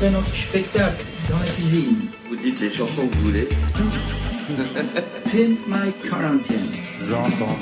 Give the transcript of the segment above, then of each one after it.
ferait notre spectacle dans la cuisine. Vous dites les chansons que vous voulez. Pimp My Quarantine. J'entends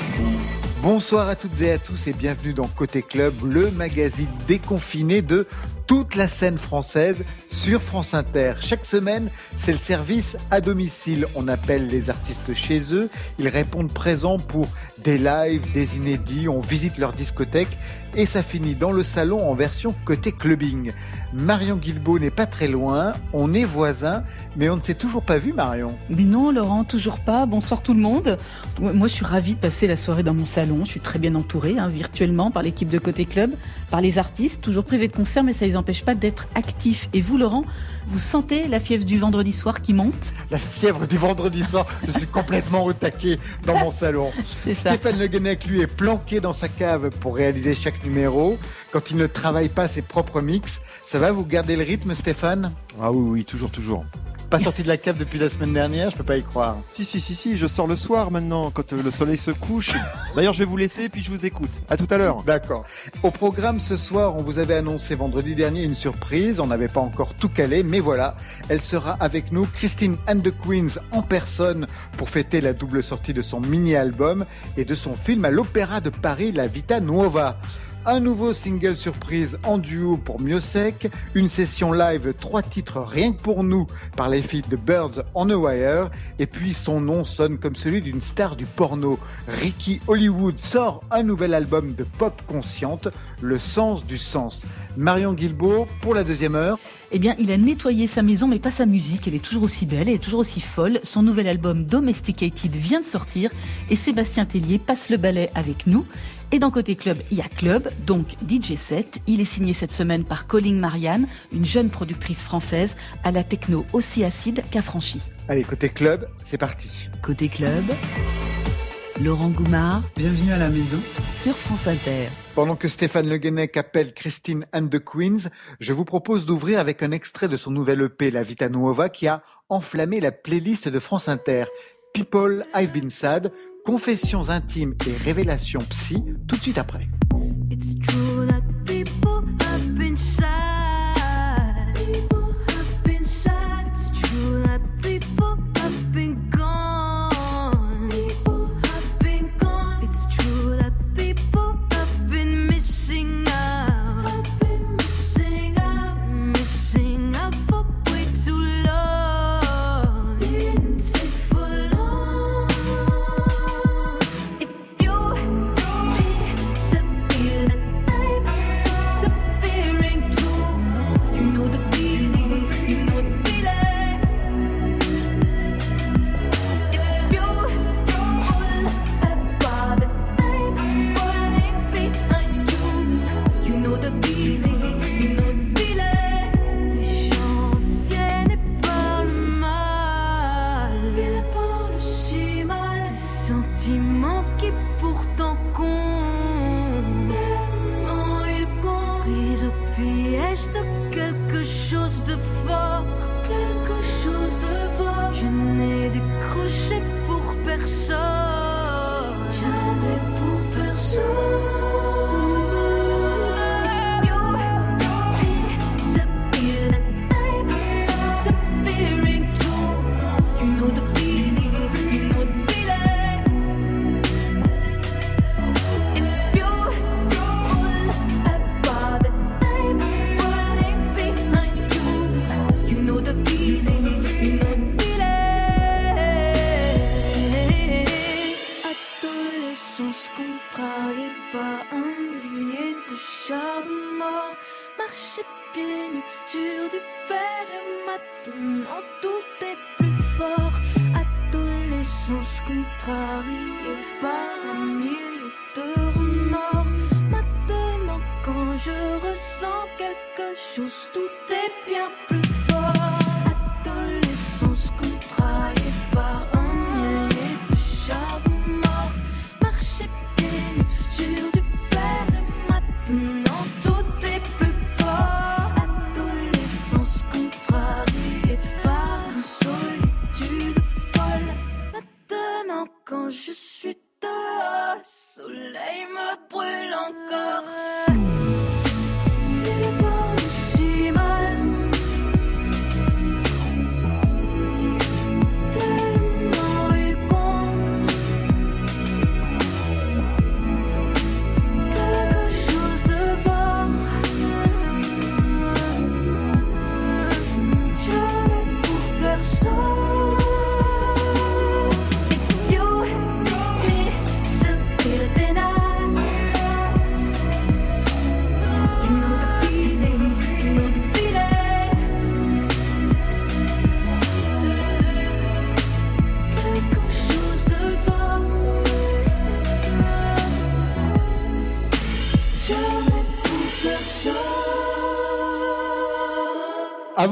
Bonsoir à toutes et à tous et bienvenue dans Côté Club, le magazine déconfiné de toute la scène française sur France Inter. Chaque semaine, c'est le service à domicile. On appelle les artistes chez eux, ils répondent présents pour des lives, des inédits, on visite leur discothèque et ça finit dans le salon en version côté clubbing. Marion Guilbault n'est pas très loin, on est voisins, mais on ne s'est toujours pas vu Marion. Mais non Laurent, toujours pas. Bonsoir tout le monde. Moi je suis ravie de passer la soirée dans mon salon. Je suis très bien entourée hein, virtuellement par l'équipe de Côté Club, par les artistes, toujours privés de concert, mais ça les empêche pas d'être actifs. Et vous Laurent, vous sentez la fièvre du vendredi soir qui monte? La fièvre du vendredi soir, je suis complètement au taquet dans mon salon. C'est ça. Stéphane Le Guenec, lui, est planqué dans sa cave pour réaliser chaque numéro. Quand il ne travaille pas ses propres mix, ça va vous garder le rythme, Stéphane? Ah oui, oui, toujours, toujours. Pas sorti de la cave depuis la semaine dernière, je peux pas y croire. Si, si, si, si, je sors le soir maintenant, quand euh, le soleil se couche. D'ailleurs, je vais vous laisser, puis je vous écoute. À tout à l'heure. D'accord. Au programme ce soir, on vous avait annoncé vendredi dernier une surprise. On n'avait pas encore tout calé, mais voilà. Elle sera avec nous, Christine and the Queens en personne pour fêter la double sortie de son mini-album et de son film à l'Opéra de Paris, La Vita Nuova. Un nouveau single surprise en duo pour Miosec, une session live, trois titres rien que pour nous par les filles de Birds on a Wire, et puis son nom sonne comme celui d'une star du porno. Ricky Hollywood sort un nouvel album de pop consciente, Le sens du sens. Marion Guilbault pour la deuxième heure. Eh bien, il a nettoyé sa maison, mais pas sa musique. Elle est toujours aussi belle, elle est toujours aussi folle. Son nouvel album Domesticated vient de sortir et Sébastien Tellier passe le balai avec nous. Et dans Côté Club, il y a Club, donc DJ 7. Il est signé cette semaine par Colin Marianne, une jeune productrice française à la techno aussi acide qu'affranchie. Allez, côté club, c'est parti. Côté Club, Laurent Goumard Bienvenue à la maison. sur France Inter. Pendant que Stéphane Le Guenec appelle Christine and the Queens, je vous propose d'ouvrir avec un extrait de son nouvel EP La Vita Nuova qui a enflammé la playlist de France Inter. People I've Been Sad, confessions intimes et révélations psy, tout de suite après.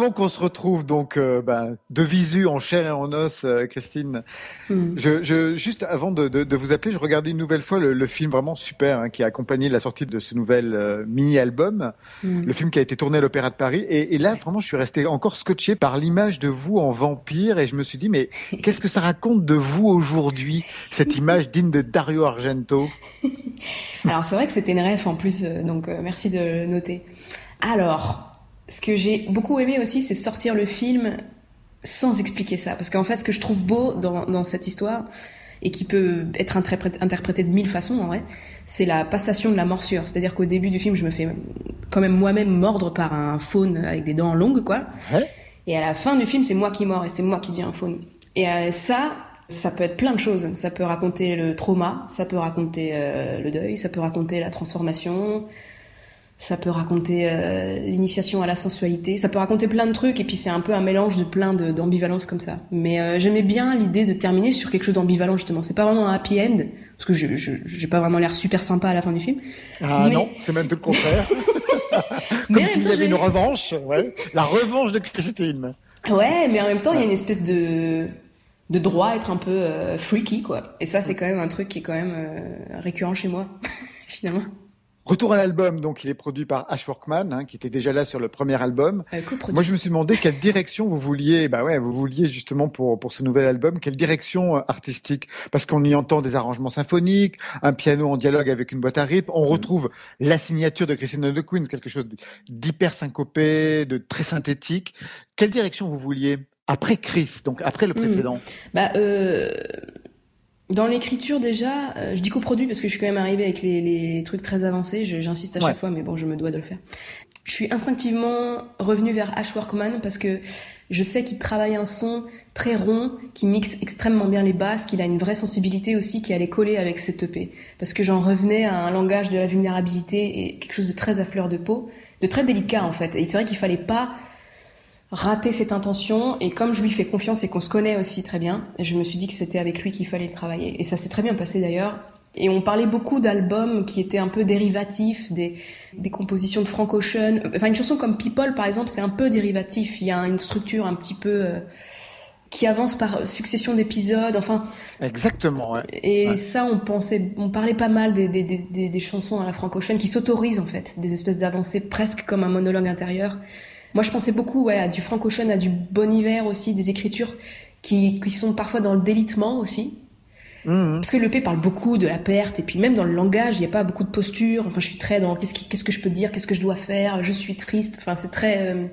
Avant qu'on se retrouve donc euh, ben, de visu en chair et en os, euh, Christine, Hmm. je, je, juste avant de, de, de vous appeler, je regardais une nouvelle fois le, le film vraiment super hein, qui a accompagné la sortie de ce nouvel euh, mini-album, Hmm. le film qui a été tourné à l'Opéra de Paris. Et, et là, vraiment, je suis resté encore scotché par l'image de vous en vampire et je me suis dit, mais qu'est-ce que ça raconte de vous aujourd'hui, cette image digne de Dario Argento? Alors c'est vrai que c'était une ref en plus, donc merci de le noter. Alors, ce que j'ai beaucoup aimé aussi, c'est sortir le film sans expliquer ça. Parce qu'en fait, ce que je trouve beau dans, dans cette histoire, et qui peut être interprété, interprété de mille façons en vrai, c'est la passation de la morsure. C'est-à-dire qu'au début du film, je me fais quand même moi-même mordre par un faune avec des dents longues, quoi. Ouais. Et à la fin du film, c'est moi qui mords et c'est moi qui deviens un faune. Et euh, ça, ça peut être plein de choses. Ça peut raconter le trauma, ça peut raconter euh, le deuil, ça peut raconter la transformation, ça peut raconter euh, l'initiation à la sensualité, ça peut raconter plein de trucs. Et puis c'est un peu un mélange de plein de- d'ambivalence comme ça. Mais euh, j'aimais bien l'idée de terminer sur quelque chose d'ambivalent justement. C'est pas vraiment un happy end parce que je je- j'ai pas vraiment l'air super sympa à la fin du film. Ah Mais- non, c'est même tout le contraire. Comme s'il y avait j'ai- une revanche, ouais. la revanche de Christine. Ouais, mais en même temps, il y a une espèce de de droit à être un peu euh, freaky, quoi. Et ça, c'est quand même un truc qui est quand même récurrent chez moi, finalement. Retour à l'album, donc il est produit par Ash Workman, hein, qui était déjà là sur le premier album. Euh. Moi, je me suis demandé quelle direction vous vouliez, bah ouais, vous vouliez justement pour pour ce nouvel album, quelle direction euh, artistique, parce qu'on y entend des arrangements symphoniques, un piano en dialogue avec une boîte à rythme, on retrouve la signature de Christine and the Queens, quelque chose d'hyper syncopé, de très synthétique. Quelle direction vous vouliez? Après Chris, donc après le Mhm. précédent Bah, euh, dans l'écriture déjà, euh, je dis coproduit parce que je suis quand même arrivée avec les, les trucs très avancés. J'insiste à chaque Ouais. fois, mais bon, je me dois de le faire. Je suis instinctivement revenue vers Ash Workman parce que je sais qu'il travaille un son très rond, qui mixe extrêmement bien les basses, qu'il a une vraie sensibilité aussi qui allait coller avec cette EP. Parce que j'en revenais à un langage de la vulnérabilité et quelque chose de très à fleur de peau, de très délicat en fait. Et c'est vrai qu'il fallait pas rater cette intention et comme je lui fais confiance et qu'on se connaît aussi très bien, je me suis dit que c'était avec lui qu'il fallait le travailler et ça s'est très bien passé d'ailleurs. Et on parlait beaucoup d'albums qui étaient un peu dérivatifs, des, des compositions de Frank Ocean. Enfin, une chanson comme People, par exemple, c'est un peu dérivatif. Il y a une structure un petit peu euh, qui avance par succession d'épisodes. Enfin, Exactement. Ouais. et Ouais. ça, on pensait, on parlait pas mal des, des, des, des, des chansons à la Frank Ocean qui s'autorisent en fait, des espèces d'avancées presque comme un monologue intérieur. Moi, je pensais beaucoup ouais, à du Frank Ocean, à du Bon Hiver aussi, des écritures qui, qui sont parfois dans le délitement aussi. Mhm. Parce que l'EP parle beaucoup de la perte, et puis même dans le langage, il n'y a pas beaucoup de posture. Enfin, je suis très dans qu'est-ce, qui- qu'est-ce que je peux dire, qu'est-ce que je dois faire, je suis triste. Enfin, c'est très. euh,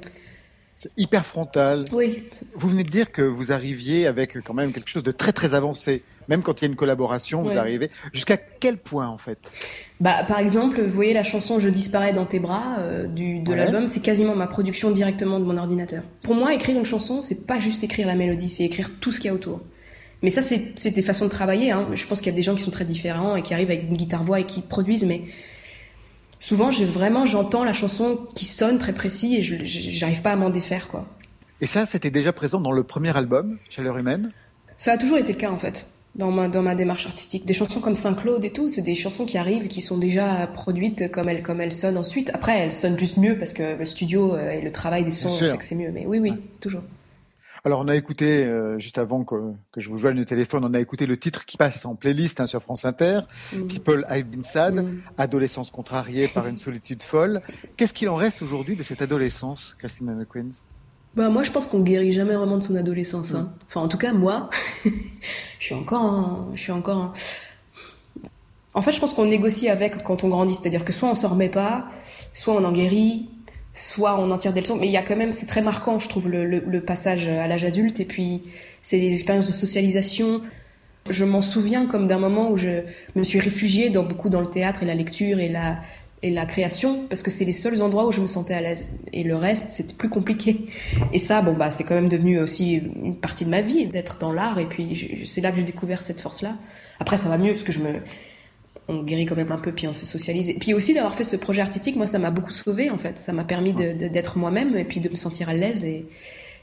C'est hyper frontal. Oui. Vous venez de dire que vous arriviez avec quand même quelque chose de très très avancé. Même quand il y a une collaboration, vous Ouais. arrivez. Jusqu'à quel point en fait? Bah, par exemple, vous voyez la chanson Je disparais dans tes bras euh, du, de Ouais. l'album, c'est quasiment ma production directement de mon ordinateur. Pour moi, écrire une chanson, c'est pas juste écrire la mélodie, c'est écrire tout ce qu'il y a autour. Mais ça, c'est c'est des façons de travailler. Hein. Je pense qu'il y a des gens qui sont très différents et qui arrivent avec une guitare-voix et qui produisent, mais souvent, j'ai vraiment, j'entends la chanson qui sonne très précis et j'arrive pas à m'en défaire, quoi. Et ça, c'était déjà présent dans le premier album, Chaleur humaine? Ça a toujours été le cas en fait, dans ma, dans ma démarche artistique. Des chansons comme Saint-Claude et tout, c'est des chansons qui arrivent qui sont déjà produites comme elles, comme elles sonnent ensuite. Après, elles sonnent juste mieux parce que le studio euh, et le travail des sons c'est mieux. Mais oui, oui, toujours. Alors, on a écouté, euh, juste avant que, que je vous joigne le téléphone, on a écouté le titre qui passe en playlist hein, sur France Inter, Mm. People I've Been Sad, Mm. adolescence contrariée par une solitude folle. Qu'est-ce qu'il en reste aujourd'hui de cette adolescence, Christine and the Queens Bah, moi, je pense qu'on guérit jamais vraiment de son adolescence. Hein. Enfin, en tout cas, moi, je suis encore, en- je suis encore. en- En fait, je pense qu'on négocie avec quand on grandit, c'est-à-dire que soit on s'en remet pas, soit on en guérit, soit on en tire des leçons. Mais il y a quand même, c'est très marquant, je trouve, le, le- le passage à l'âge adulte. Et puis, c'est des expériences de socialisation. Je m'en souviens comme d'un moment où je me suis réfugiée dans beaucoup dans le théâtre et la lecture et la et la création parce que c'est les seuls endroits où je me sentais à l'aise et le reste c'était plus compliqué et ça bon bah c'est quand même devenu aussi une partie de ma vie d'être dans l'art et puis c'est là que j'ai découvert cette force là après ça va mieux parce que je me on guérit quand même un peu puis on se socialise. Et puis aussi d'avoir fait ce projet artistique moi ça m'a beaucoup sauvé en fait. Ça m'a permis d'être moi-même et puis de me sentir à l'aise et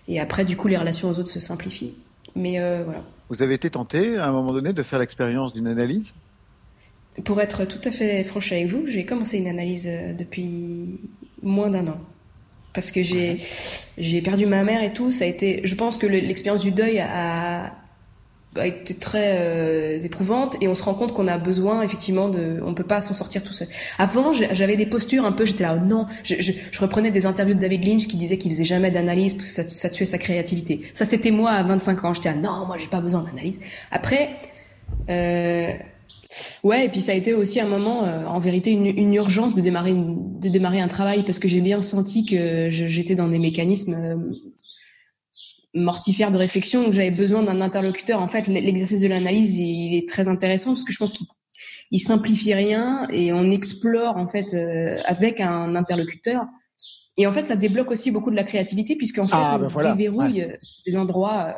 et après du coup les relations aux autres se simplifient. Mais euh, voilà. Vous avez été tenté, à un moment donné, de faire l'expérience d'une analyse? Pour être tout à fait franche avec vous, j'ai commencé une analyse euh, depuis moins d'un an. parce que j'ai j'ai perdu ma mère et tout. Ça a été, je pense que le- l'expérience du deuil a, a été très euh, éprouvante et on se rend compte qu'on a besoin effectivement de, on peut pas s'en sortir tout seul. Avant, j'avais des postures un peu, j'étais là, oh non, je, je, je reprenais des interviews de David Lynch qui disait qu'il faisait jamais d'analyse parce que ça, ça tuait sa créativité. Ça, c'était moi à 25 ans. J'étais là, non, moi j'ai pas besoin d'analyse. Après, euh, Ouais, et puis ça a été aussi un moment, euh, en vérité, une, une urgence de démarrer, une- de démarrer un travail parce que j'ai bien senti que j'étais dans des mécanismes mortifères de réflexion, que j'avais besoin d'un interlocuteur. En fait, l'exercice de l'analyse, il est très intéressant parce que je pense qu'il il simplifie rien et on explore en fait euh, avec un interlocuteur. Et en fait, ça débloque aussi beaucoup de la créativité puisqu'en fait, Ah, on ben voilà, déverrouille euh, des endroits euh,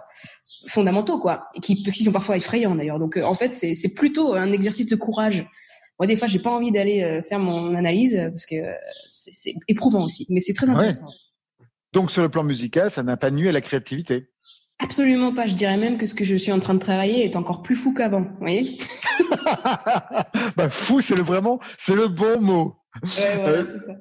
fondamentaux, quoi, et qui, qui sont parfois effrayants d'ailleurs. Donc, euh, en fait, c'est c'est plutôt un exercice de courage. Moi, des fois, j'ai pas envie d'aller faire mon analyse parce que c'est éprouvant aussi, mais c'est très Ouais. Donc sur le plan musical, ça n'a pas nuit à la créativité. Absolument pas. Je dirais même que ce que je suis en train de travailler est encore plus fou qu'avant. Vous voyez? Bah, fou, c'est le vraiment, c'est le bon mot. Ouais, voilà, c'est ça.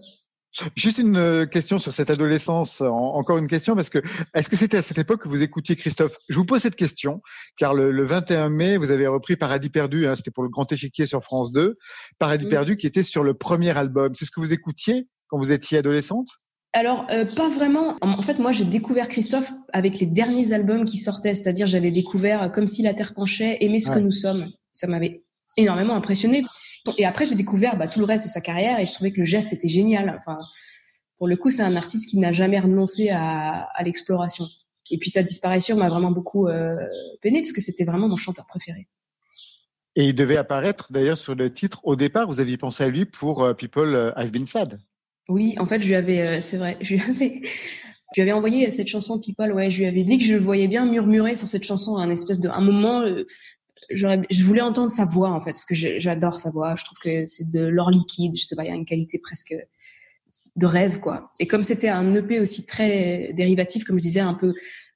Juste une euh, question sur cette adolescence. En- encore une question parce que est-ce que c'était à cette époque que vous écoutiez Christophe? Je vous pose cette question car le, le 21 mai, vous avez repris Paradis perdu. Hein, c'était pour le Grand Échiquier sur France 2. Paradis Mm. perdu qui était sur le premier album. C'est ce que vous écoutiez quand vous étiez adolescente? Alors, euh, pas vraiment. En fait, moi, j'ai découvert Christophe avec les derniers albums qui sortaient. C'est-à-dire, j'avais découvert euh, Comme si la Terre penchait, Aimer ce Ouais. que nous sommes. Ça m'avait énormément impressionné. Et après, j'ai découvert bah, tout le reste de sa carrière et je trouvais que le geste était génial. Enfin, pour le coup, c'est un artiste qui n'a jamais renoncé à, à l'exploration. Et puis, sa disparition m'a vraiment beaucoup euh, peiné parce que c'était vraiment mon chanteur préféré. Et il devait apparaître d'ailleurs sur le titre. Au départ, vous aviez pensé à lui pour euh, People I've Been Sad. Oui, en fait, je lui avais, euh, c'est vrai, je je envoyé cette chanson People. Ouais, je lui avais dit que je le voyais bien murmurer sur cette chanson, un espèce de, un moment, euh, je voulais entendre sa voix en fait, parce que j'adore sa voix. Je trouve que c'est de l'or liquide. Je sais pas, il y a une qualité presque de rêve quoi. Et comme c'était un EP aussi très dérivatif, comme je disais, un peu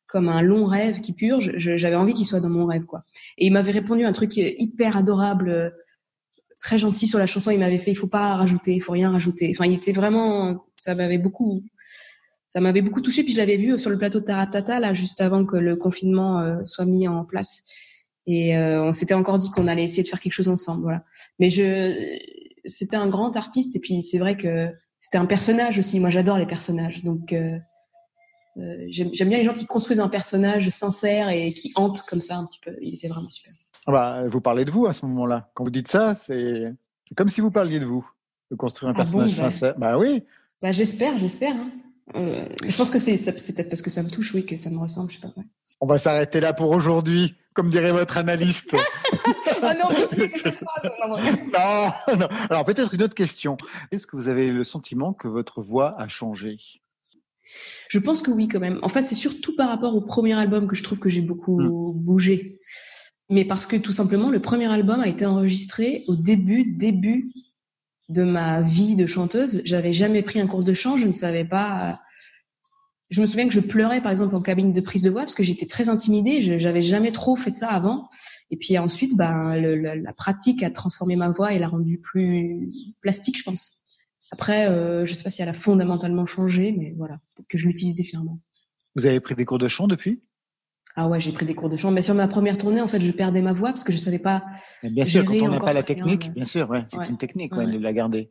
comme un long rêve qui purge, j'avais envie qu'il soit dans mon rêve quoi. Et il m'avait répondu un truc hyper adorable. Très gentil sur la chanson. Il m'avait fait, il faut pas rajouter, il faut rien rajouter. Enfin, il était vraiment, ça m'avait beaucoup, ça m'avait beaucoup touché. Puis je l'avais vu sur le plateau de Taratata là, juste avant que le confinement euh, soit mis en place. Et euh, on s'était encore dit qu'on allait essayer de faire quelque chose ensemble, voilà. Mais je, c'était un grand artiste et puis c'est vrai que c'était un personnage aussi. Moi, j'adore les personnages, donc euh, j'aime bien les gens qui construisent un personnage sincère et qui hante comme ça un petit peu. Il était vraiment super. Ah bah, vous parlez de vous à ce moment-là. Quand vous dites ça, c'est comme si vous parliez de vous, de construire un Ah bon, personnage bah. sincère. Bah oui. Bah, j'espère, j'espère. Hein. Euh, je pense que c'est peut-être parce que ça me touche, oui, que ça me ressemble, je sais pas. Ouais. On va s'arrêter là pour aujourd'hui, comme dirait votre analyste. oh non, phrase. Non, non. Alors peut-être une autre question. Est-ce que vous avez le sentiment que votre voix a changé? Je pense que oui, quand même. En fait, c'est surtout par rapport au premier album que je trouve que j'ai beaucoup bougé. Mais parce que tout simplement, le premier album a été enregistré au début, début de ma vie de chanteuse. J'avais jamais pris un cours de chant, je ne savais pas. Je me souviens que je pleurais, par exemple, en cabine de prise de voix parce que j'étais très intimidée. Je j'avais jamais trop fait ça avant. Et puis ensuite, ben, la pratique a transformé ma voix et l'a rendue plus plastique, je pense. Après, euh, je sais pas si elle a fondamentalement changé, mais voilà, peut-être que je l'utilise différemment. Vous avez pris des cours de chant depuis? Ah ouais, j'ai pris des cours de chant. Mais sur ma première tournée, en fait, je perdais ma voix parce que je savais pas. Et Bien sûr, quand on n'a pas la technique, ouais. bien sûr, ouais, c'est Ouais. une technique Ouais. ouais, de la garder.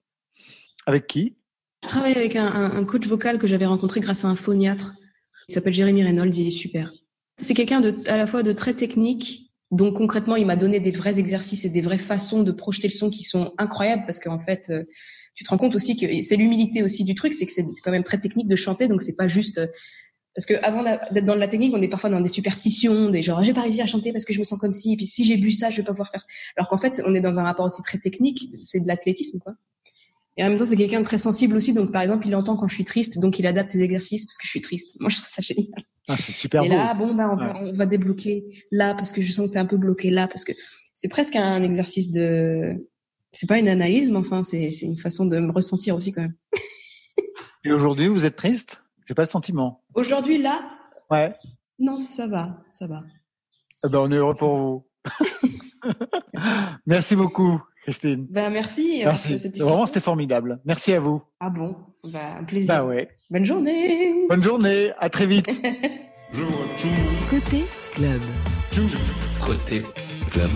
Avec qui? Je travaille avec un, un- un coach vocal que j'avais rencontré grâce à un phoniatre. Il s'appelle Jérémy Reynolds, il est super. C'est quelqu'un de, à la fois de très technique, donc concrètement, il m'a donné des vrais exercices et des vraies façons de projeter le son qui sont incroyables parce qu'en fait, euh, tu te rends compte aussi que c'est l'humilité aussi du truc, c'est que c'est quand même très technique de chanter, donc c'est pas juste euh, parce que avant d'être dans la technique, on est parfois dans des superstitions, des genre j'ai pas réussi à chanter parce que je me sens comme si, et puis si j'ai bu ça, je vais pas pouvoir faire ça. Alors qu'en fait, on est dans un rapport aussi très technique, c'est de l'athlétisme quoi. Et en même temps, c'est quelqu'un de très sensible aussi. Donc, par exemple, il entend quand je suis triste, donc il adapte ses exercices parce que je suis triste. Moi, je trouve ça génial. ah, C'est super Et beau. là, bon, ben, on, va, on va débloquer là parce que je sens que t'es un peu bloqué là parce que c'est presque un exercice de. C'est pas une analyse, mais enfin, c'est c'est une façon de me ressentir aussi quand même. Et aujourd'hui, vous êtes triste? J'ai pas le sentiment. Aujourd'hui, là, Ouais. non, ça va, ça va. Eh ben, on est heureux pour vous. Merci beaucoup, Christine. Ben merci. euh, Merci. cette. Vraiment, c'était formidable. Merci à vous. Ah bon? Ben, un plaisir. Bah ouais. Bonne journée. Bonne journée. À très vite. Côté club. Côté club.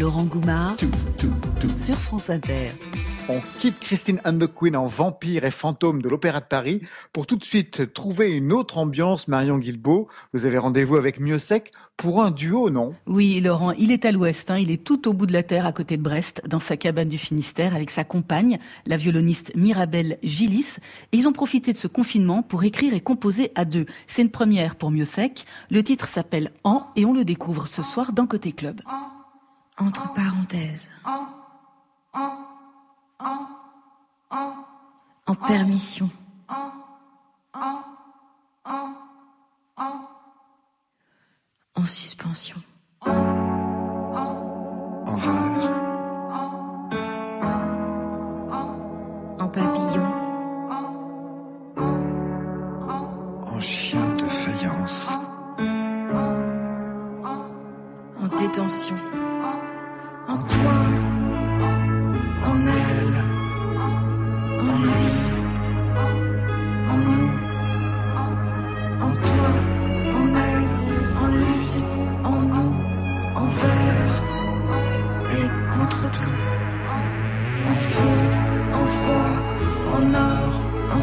Laurent Goumard sur France Inter. On quitte Christine and the Queen en vampire et fantôme de l'Opéra de Paris pour tout de suite trouver une autre ambiance. Marion Guilbeault, vous avez rendez-vous avec Miossec pour un duo, non? Oui, Laurent, il est à l'ouest, hein, il est tout au bout de la terre à côté de Brest, dans sa cabane du Finistère, avec sa compagne, la violoniste Mirabelle Gillis. Et ils ont profité de ce confinement pour écrire et composer à deux. C'est une première pour Miossec. Le titre s'appelle En et on le découvre ce soir dans Côté Club. Entre parenthèses. En permission. En suspension. En En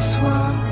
错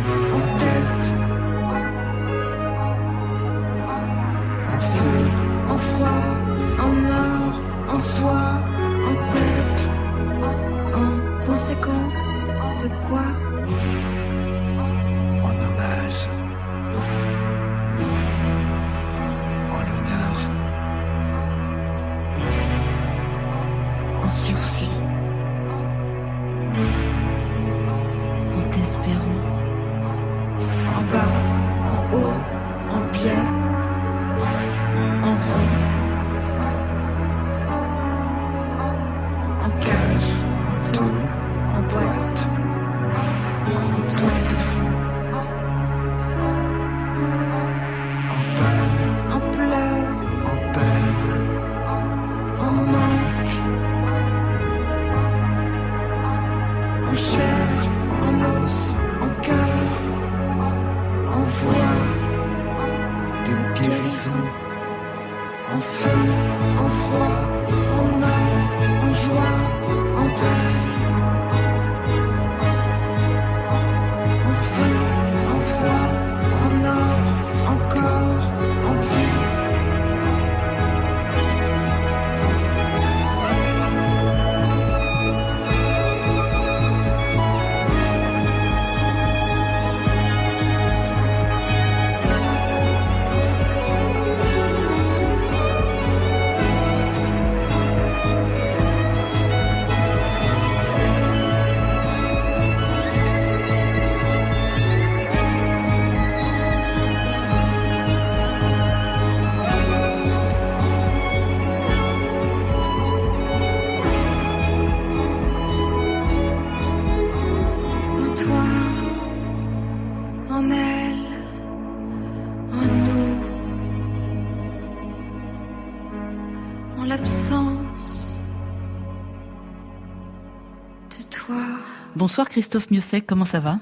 Bonsoir Christophe Miossec, comment ça va?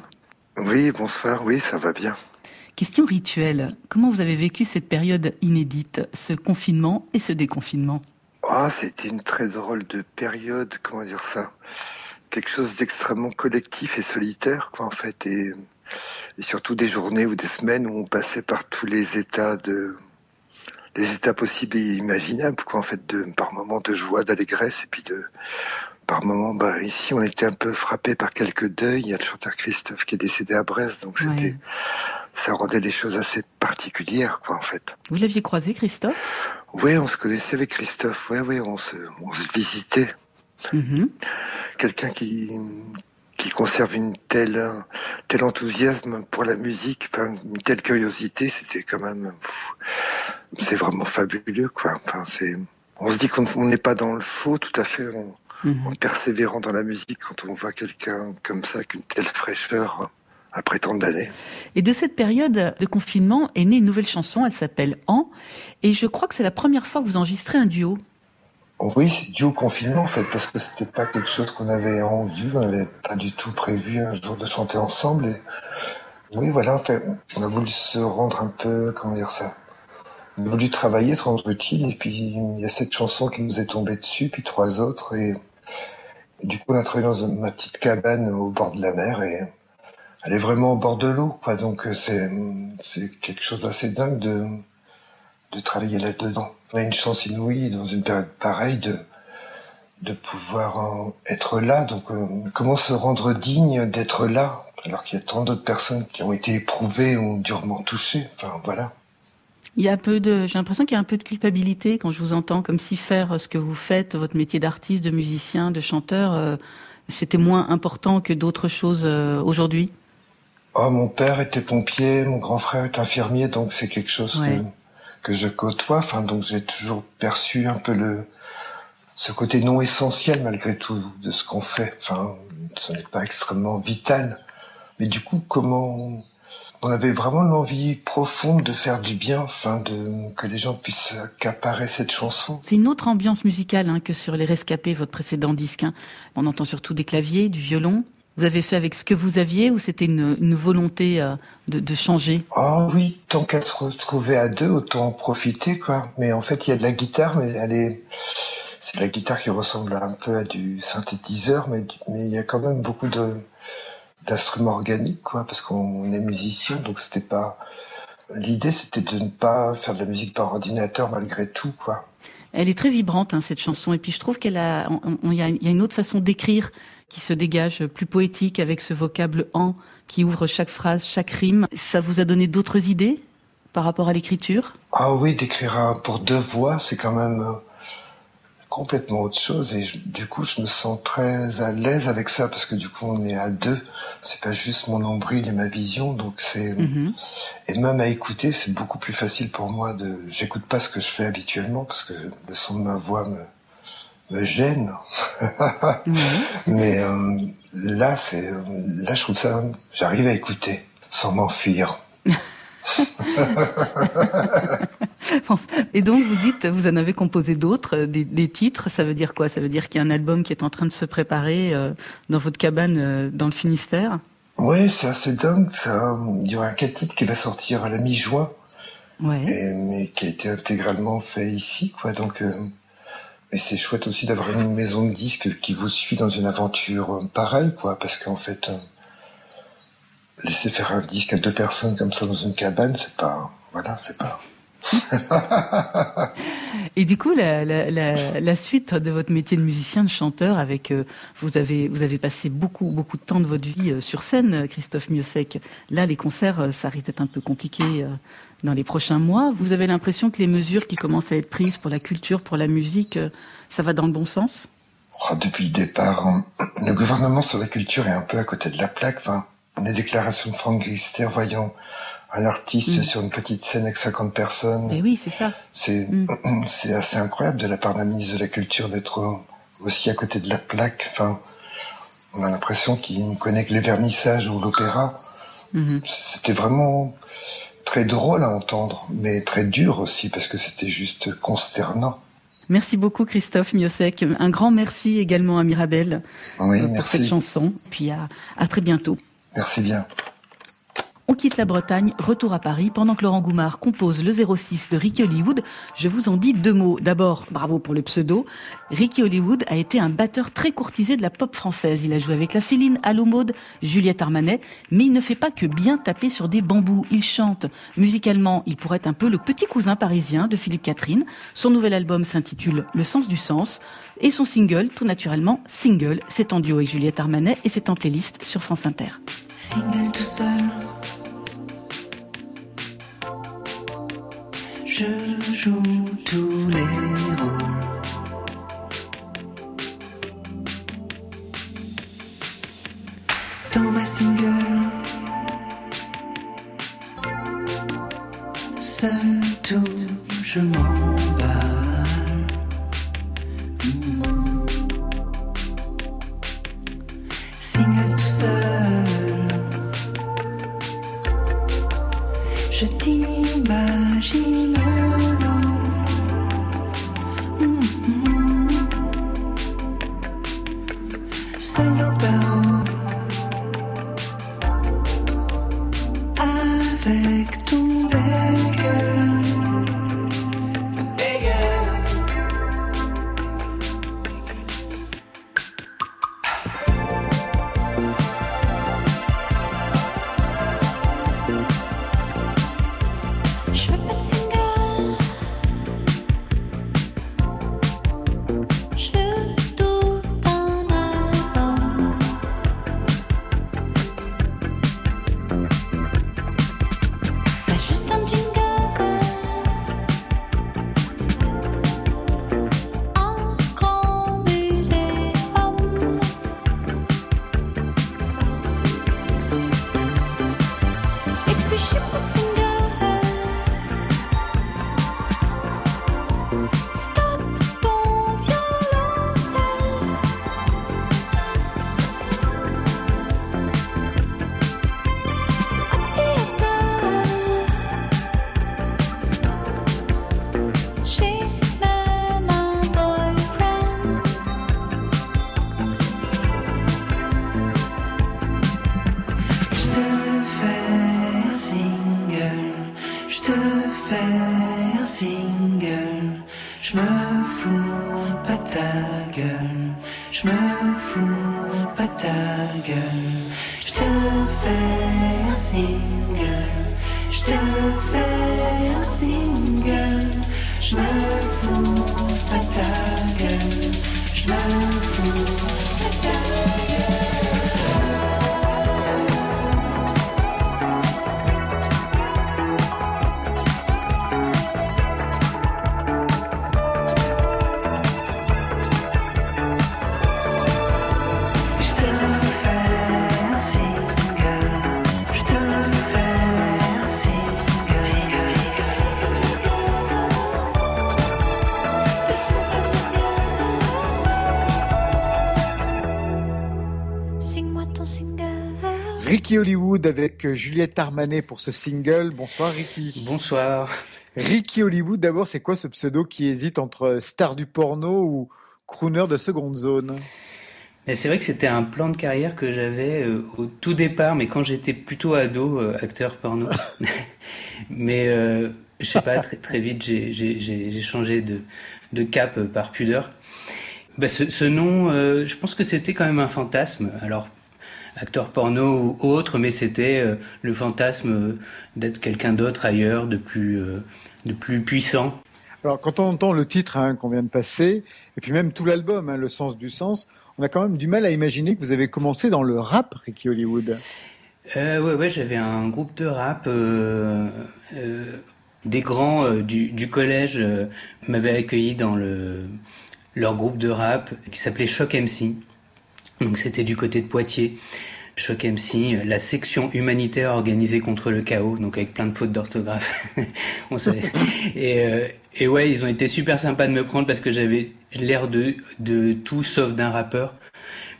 Oui, bonsoir, oui, ça va bien. Question rituelle. Comment vous avez vécu cette période inédite, ce confinement et ce déconfinement? Ah, c'était une très drôle de période, comment dire ça? Quelque chose d'extrêmement collectif et solitaire, quoi, en fait, et, et surtout des journées ou des semaines où on passait par tous les états de, les états possibles et imaginables, quoi, en fait, de, par moments de joie, d'allégresse, et puis de, par moments, bah, ici, on était un peu frappé par quelques deuils. Il y a le chanteur Christophe qui est décédé à Brest, donc c'était, Ouais. ça rendait les choses assez particulières, quoi, en fait. Vous l'aviez croisé Christophe? Oui, on se connaissait avec Christophe. Oui, oui, on se, on se visitait. Mhm. Quelqu'un qui, qui conserve une telle, un tel enthousiasme pour la musique, enfin, une telle curiosité, c'était quand même, c'est vraiment fabuleux, quoi. Enfin, c'est, on se dit qu'on on n'est pas dans le faux, tout à fait, Mhm. en persévérant dans la musique quand on voit quelqu'un comme ça, avec une telle fraîcheur, après tant d'années. Et de cette période de confinement est née une nouvelle chanson, elle s'appelle En, et je crois que c'est la première fois que vous enregistrez un duo. Oui, c'est dû au confinement en fait, parce que c'était pas quelque chose qu'on avait en vue, on n'avait pas du tout prévu un jour de chanter ensemble. Et oui, voilà, en fait, on a voulu se rendre un peu, comment dire ça, on a travailler, se rendre utile, et puis il y a cette chanson qui nous est tombée dessus, puis trois autres, et, du coup on a travaillé dans ma petite cabane au bord de la mer, et elle est vraiment au bord de l'eau, quoi. Donc euh, c'est quelque chose d'assez dingue de de travailler là-dedans. On a une chance inouïe dans une période pareille de de pouvoir en être là. Donc euh, comment se rendre digne d'être là alors qu'il y a tant d'autres personnes qui ont été éprouvées ou durement touchées? Enfin voilà. Il y a un peu de, j'ai l'impression qu'il y a un peu de culpabilité quand je vous entends, comme si faire ce que vous faites, votre métier d'artiste, de musicien, de chanteur, euh, c'était moins important que d'autres choses euh, aujourd'hui. Oh, mon père était pompier, mon grand frère est infirmier, donc c'est quelque chose Ouais. que, que je côtoie. Enfin, donc j'ai toujours perçu un peu le ce côté non essentiel malgré tout de ce qu'on fait. Enfin, ce n'est pas extrêmement vital, mais du coup, comment on avait vraiment l'envie profonde de faire du bien, enfin, de que les gens puissent accaparer cette chanson. C'est une autre ambiance musicale hein, que sur Les Rescapés, votre précédent disque. hein. On entend surtout des claviers, du violon. Vous avez fait avec ce que vous aviez ou c'était une, une volonté euh, de, de changer? Ah oui, tant qu'à se retrouver à deux, autant en profiter, quoi. Mais en fait, il y a de la guitare, mais elle est, c'est de la guitare qui ressemble un peu à du synthétiseur, mais, mais il y a quand même beaucoup de, d'instruments organiques, quoi, parce qu'on est musicien, donc c'était pas, l'idée c'était de ne pas faire de la musique par ordinateur malgré tout, quoi. Elle est très vibrante, hein, cette chanson. Et puis je trouve qu'elle a, il y y a une autre façon d'écrire qui se dégage, plus poétique, avec ce vocable en qui ouvre chaque phrase, chaque rime. Ça vous a donné d'autres idées par rapport à l'écriture? Ah oui, d'écrire pour deux voix, c'est quand même euh, complètement autre chose. Et je- du coup, je me sens très à l'aise avec ça parce que du coup, on est à deux. C'est pas juste mon nombril et ma vision, donc c'est Mhm. et même à écouter, c'est beaucoup plus facile pour moi de. J'écoute pas ce que je fais habituellement parce que le son de ma voix me me gêne. Mais euh, là, c'est euh, là, je trouve ça. J'arrive à écouter sans m'enfuir. Bon, Et donc vous dites, vous en avez composé d'autres, euh, des, des titres. Ça veut dire quoi? Ça veut dire qu'il y a un album qui est en train de se préparer euh, dans votre cabane euh, dans le Finistère? Ouais, c'est assez dingue. Ça, il y aura un titres qui va sortir à la mi-juin. Ouais. et, mais qui a été intégralement fait ici, quoi. Donc, euh, et c'est chouette aussi d'avoir une maison de disques qui vous suit dans une aventure pareille, quoi, parce qu'en fait, laisser faire un disque à deux personnes comme ça dans une cabane, c'est pas, voilà, c'est pas. Et du coup, la, la, la, la suite de votre métier de musicien, de chanteur, avec euh, vous avez vous avez passé beaucoup beaucoup de temps de votre vie euh, sur scène, Christophe Miossec. Là, les concerts, euh, ça risque d'être un peu compliqué dans les prochains mois. Vous avez l'impression que les mesures qui commencent à être prises pour la culture, pour la musique, ça va dans le bon sens? Oh, depuis le départ, hein, le gouvernement sur la culture est un peu à côté de la plaque. Enfin, les déclarations de Franck Grister, voyant un artiste Mm. sur une petite scène avec 50 personnes, Eh oui, c'est ça. C'est Mm. c'est assez incroyable de la part d'un ministre de la Culture d'être aussi à côté de la plaque. Enfin, on a l'impression qu'il ne connaît que les vernissages ou l'opéra. Mhm. C'était vraiment très drôle à entendre, mais très dur aussi parce que c'était juste consternant. Merci beaucoup, Christophe Miossec. Un grand merci également à Mirabel Oui, euh, pour cette chanson. Puis à, à très bientôt. Merci bien. On quitte la Bretagne, retour à Paris, pendant que Laurent Goumard compose le 06 de Ricky Hollywood. Je vous en dis deux mots. D'abord, bravo pour le pseudo. Ricky Hollywood a été un batteur très courtisé de la pop française. Il a joué avec la Féline, Allo Maude, Juliette Armanet, mais il ne fait pas que bien taper sur des bambous. Il chante. Musicalement, il pourrait être un peu le petit cousin parisien de Philippe Catherine. Son nouvel album s'intitule Le sens du sens. Et son single, tout naturellement, Single, c'est en duo avec Juliette Armanet et c'est en playlist sur France Inter. Single tout seul. Je joue tous les rôles. Dans ma single. Seul tout, je m'emballe. Ricky Hollywood avec euh, Juliette Armanet pour ce single. Bonsoir Ricky. Bonsoir. Ricky Hollywood, d'abord, c'est quoi ce pseudo qui hésite entre star du porno ou crooner de seconde zone? Mais c'est vrai que c'était un plan de carrière que j'avais euh, au tout départ, mais quand j'étais plutôt ado, euh, acteur porno. mais euh, je sais pas, très, très vite, j'ai- changé de, de cap euh, par pudeur. Bah, ce, ce nom, euh, je pense que c'était quand même un fantasme. Alors, acteur porno ou autre, mais c'était euh, le fantasme euh, d'être quelqu'un d'autre ailleurs, de plus, euh, de plus puissant. Alors, quand on entend le titre hein, qu'on vient de passer, et puis même tout l'album, hein, Le sens du sens, on a quand même du mal à imaginer que vous avez commencé dans le rap, Ricky Hollywood. Euh, ouais, ouais, j'avais un groupe de rap. euh, des grands du, du collège m'avaient accueilli dans le, leur groupe de rap qui s'appelait Choc MC. Donc c'était du côté de Poitiers. Choc MC, la section humanitaire organisée contre le chaos, donc avec plein de fautes d'orthographe. On savait. Et, euh, et ouais, ils ont été super sympas de me prendre parce que j'avais l'air de, de tout sauf d'un rappeur.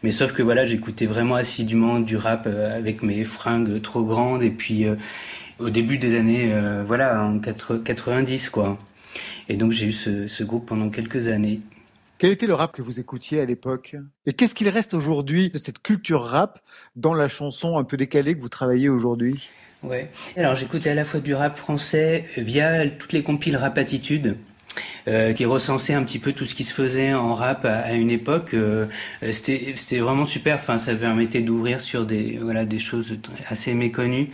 Mais sauf que voilà, j'écoutais vraiment assidûment du rap euh, avec mes fringues trop grandes et puis euh, au début des années, euh, voilà, en 80 90 quoi. Et donc j'ai eu ce, ce groupe pendant quelques années. Quel était le rap que vous écoutiez à l'époque? Et qu'est-ce qu'il reste aujourd'hui de cette culture rap dans la chanson un peu décalée que vous travaillez aujourd'hui? Ouais. Alors j'écoutais à la fois du rap français via toutes les compiles Rap Attitude. euh, qui recensaient un petit peu tout ce qui se faisait en rap à, une époque. euh, c'était vraiment super. Enfin, ça permettait d'ouvrir sur des voilà des choses assez méconnues.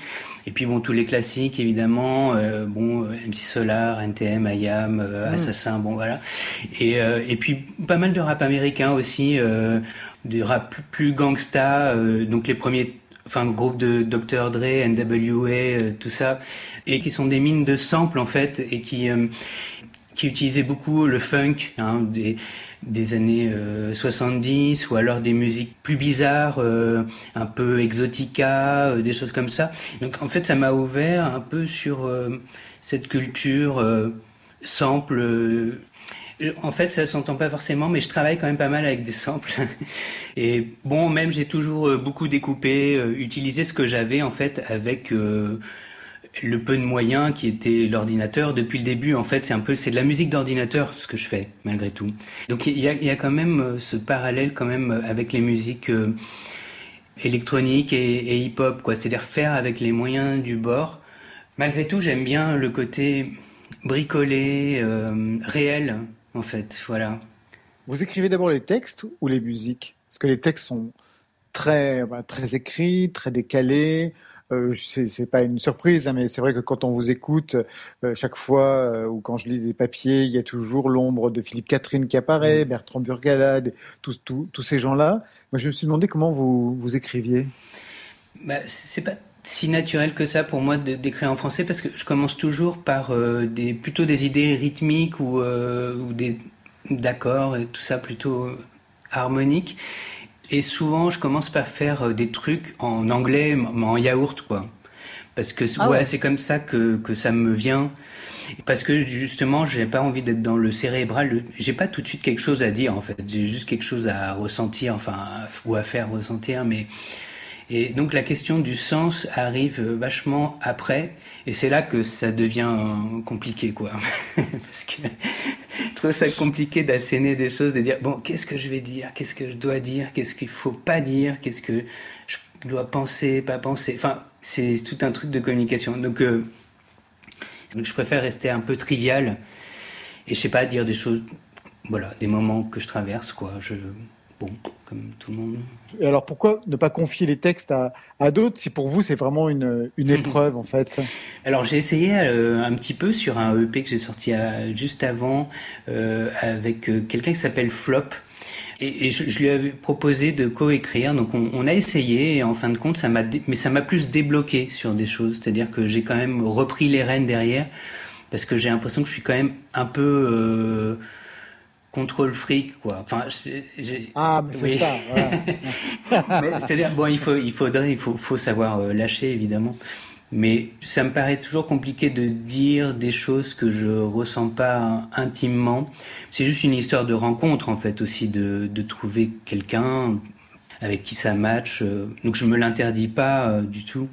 Et puis bon, tous les classiques évidemment. euh, bon, euh, MC Solar, NTM, IAM, euh, Mm. Assassin. Bon voilà. Et euh, et puis pas mal de rap américain aussi. Euh, du rap plus, gangsta. euh, donc les premiers enfin groupe de Dr Dre, NWA, euh, tout ça, et qui sont des mines de samples en fait, et qui euh, qui utilisaient beaucoup le funk hein, des des années euh, 70 ou alors des musiques plus bizarres, euh, un peu exotica, euh, des choses comme ça. Donc en fait, ça m'a ouvert un peu sur euh, cette culture sample. en fait, ça s'entend pas forcément, mais je travaille quand même pas mal avec des samples. Et bon, même j'ai toujours beaucoup découpé, utilisé ce que j'avais en fait avec le peu de moyens qui était l'ordinateur depuis le début. En fait, c'est un peu, c'est de la musique d'ordinateur ce que je fais malgré tout. Donc il y a, y a quand même euh, ce parallèle quand même avec les musiques euh, électroniques et, hip-hop, quoi. C'est-à-dire faire avec les moyens du bord. Malgré tout, j'aime bien le côté bricolé, euh, réel, en fait. Voilà. Vous écrivez d'abord les textes ou les musiques? Parce que les textes sont très, bah, très écrits, très décalés. Euh, c'est pas une surprise, hein, mais c'est vrai que quand on vous écoute, euh, chaque fois euh, ou quand je lis des papiers, il y a toujours l'ombre de Philippe Catherine qui apparaît, Bertrand Burgalade, tous ces gens-là. Moi, je me suis demandé comment vous, vous écriviez. Bah, c'est pas si naturel que ça pour moi d'écrire en français parce que je commence toujours par euh, des plutôt des idées rythmiques ou, ou des d'accords et tout ça plutôt harmonique et souvent je commence par faire euh, des trucs en anglais en yaourt quoi. Parce que Ah ouais, ouais. c'est comme ça que, que ça me vient. Parce que justement j'ai pas envie d'être dans le cérébral. J'ai pas tout de suite quelque chose à dire en fait. J'ai juste quelque chose à ressentir enfin ou à faire ressentir mais et donc la question du sens arrive vachement après, et c'est là que ça devient compliqué, quoi. Parce que je trouve ça compliqué d'asséner des choses, de dire bon, qu'est-ce que je vais dire, qu'est-ce que je dois dire, qu'est-ce qu'il faut pas dire, qu'est-ce que je dois penser, pas penser? Enfin, c'est tout un truc de communication. Donc, euh, donc je préfère rester un peu trivial et je sais pas dire des choses, voilà, des moments que je traverse, quoi. Bon, comme tout le monde. Et alors, pourquoi ne pas confier les textes à, à d'autres si pour vous c'est vraiment une, une épreuve en fait? Alors j'ai essayé euh, un petit peu sur un EP que j'ai sorti euh, juste avant euh, avec quelqu'un qui s'appelle Flop. Et, et je, je lui avais proposé de coécrire, donc on, on a essayé et en fin de compte ça m'a, mais ça m'a plus débloqué sur des choses, c'est-à-dire que j'ai quand même repris les rênes derrière parce que j'ai l'impression que je suis quand même un peu euh, contrôle fric quoi. Enfin, j'ai- Ah, mais c'est oui. ça. voilà. C'est-à-dire, bon, il faut, il faudrait, il faut, faut savoir euh, lâcher, évidemment. Mais ça me paraît toujours compliqué de dire des choses que je ressens pas intimement. C'est juste une histoire de rencontre, en fait, aussi, de, de trouver quelqu'un avec qui ça match. euh. Donc je me l'interdis pas euh, du tout.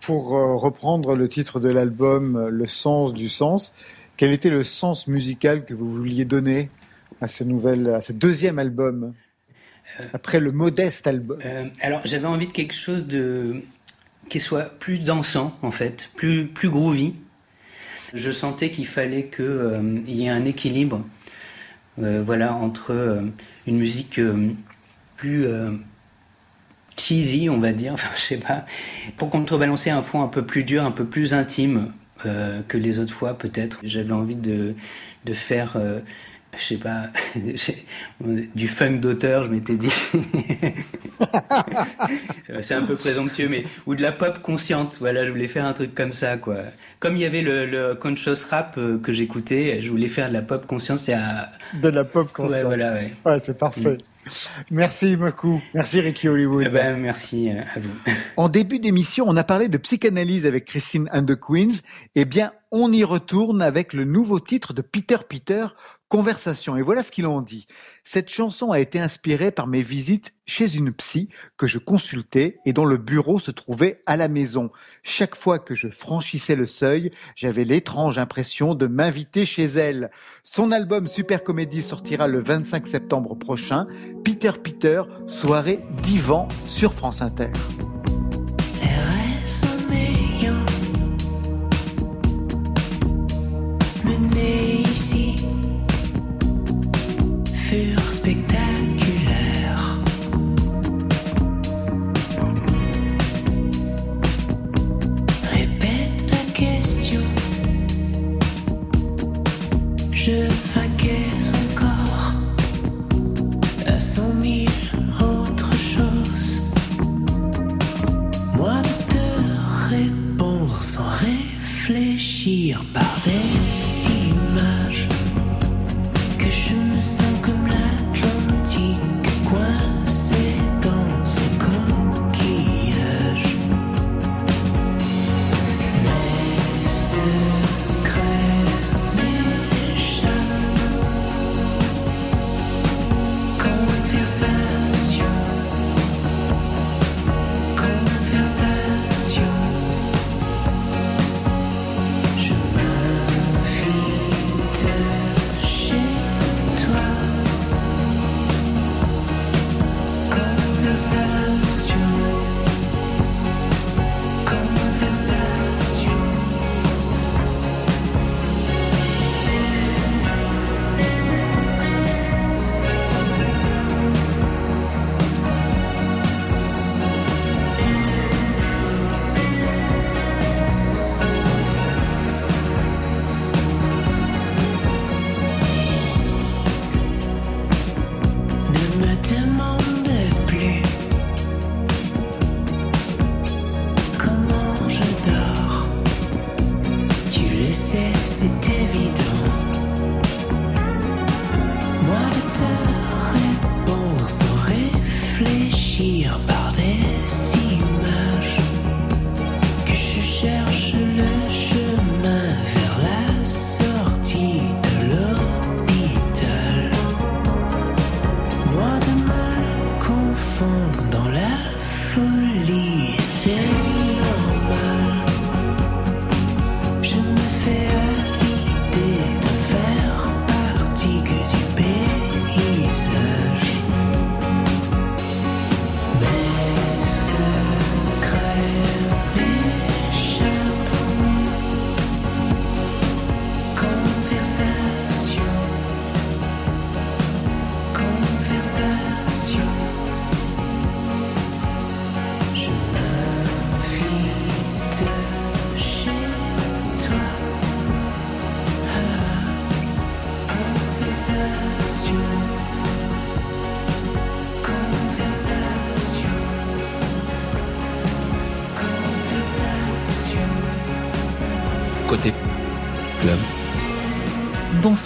Pour euh, reprendre le titre de l'album, Le sens du sens, quel était le sens musical que vous vouliez donner? À ce nouvel, à ce deuxième album après le modeste album Euh, alors j'avais envie de quelque chose de qui soit plus dansant en fait, plus plus groovy. Je sentais qu'il fallait que euh, il y ait un équilibre, euh, voilà, entre euh, une musique euh, plus euh, cheesy, on va dire, enfin je sais pas, pour contrebalancer un fond un peu plus dur, un peu plus intime euh, que les autres fois peut-être. J'avais envie de de faire euh, je sais pas, du funk d'auteur, je m'étais dit. c'est un peu présomptueux, mais ou de la pop consciente. Voilà, je voulais faire un truc comme ça, quoi. Comme il y avait le, le conscious rap euh, que j'écoutais, je voulais faire de la pop consciente. À... De la pop consciente. Ouais, voilà, ouais. Ouais, c'est parfait. Merci beaucoup. Merci Ricky Hollywood. Eh ben, merci euh, à vous. En début d'émission, on a parlé de psychanalyse avec Christine and the Queens. Eh bien, on y retourne avec le nouveau titre de Peter Peter, Conversation. Et voilà ce qu'il en dit. Cette chanson a été inspirée par mes visites chez une psy que je consultais et dont le bureau se trouvait à la maison. Chaque fois que je franchissais le seuil, j'avais l'étrange impression de m'inviter chez elle. Son album Super Comédie sortira le 25 septembre prochain. Peter Peter, soirée divan sur France Inter.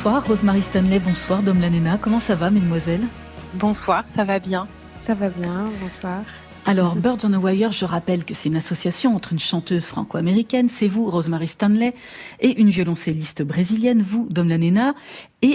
Bonsoir Rosemary Stanley, bonsoir Dom Lanena, comment ça va mesdemoiselles? Bonsoir, ça va bien. Ça va bien, bonsoir. Alors, Birds on a Wire, je rappelle que c'est une association entre une chanteuse franco-américaine, c'est vous, Rosemary Stanley, et une violoncelliste brésilienne, vous, Dom Lanena,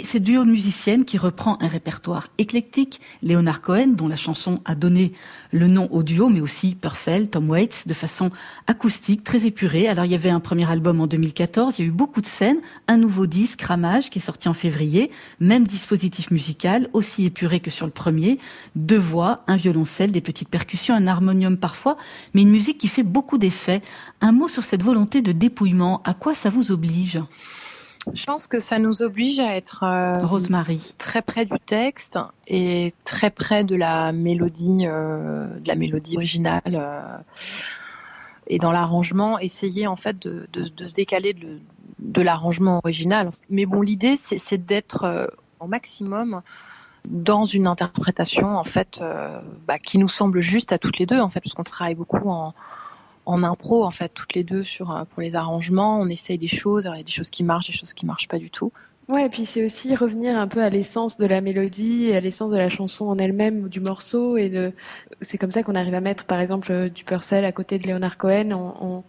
et ce duo de qui reprend un répertoire éclectique, Leonard Cohen, dont la chanson a donné le nom au duo, mais aussi Purcell, Tom Waits, de façon acoustique, très épurée. Alors, il y avait un premier album en 2014, il y a eu beaucoup de scènes, un nouveau disque, Ramage, qui est sorti en février, même dispositif musical, aussi épuré que sur le premier, deux voix, un violoncelle, des petites percussions, un harmonium parfois, mais une musique qui fait beaucoup d'effets. Un mot sur cette volonté de dépouillement, à quoi ça vous oblige? Je pense que ça nous oblige à être euh, Rosemary. très près du texte et très près de la mélodie, euh, de la mélodie originale. euh, et dans l'arrangement, essayer en fait de, de- de se décaler de, de l'arrangement original. Mais bon, l'idée, c'est d'être au maximum dans une interprétation en fait bah, qui nous semble juste à toutes les deux en fait, parce qu'on travaille beaucoup en en impro en fait toutes les deux sur euh, pour les arrangements. On essaye des choses, il y a des choses qui marchent, des choses qui marchent pas du tout. Ouais, et puis c'est aussi revenir un peu à l'essence de la mélodie, à l'essence de la chanson en elle-même ou du morceau, et de. C'est comme ça qu'on arrive à mettre, par exemple, euh, du Purcell à côté de Leonard Cohen, en, en-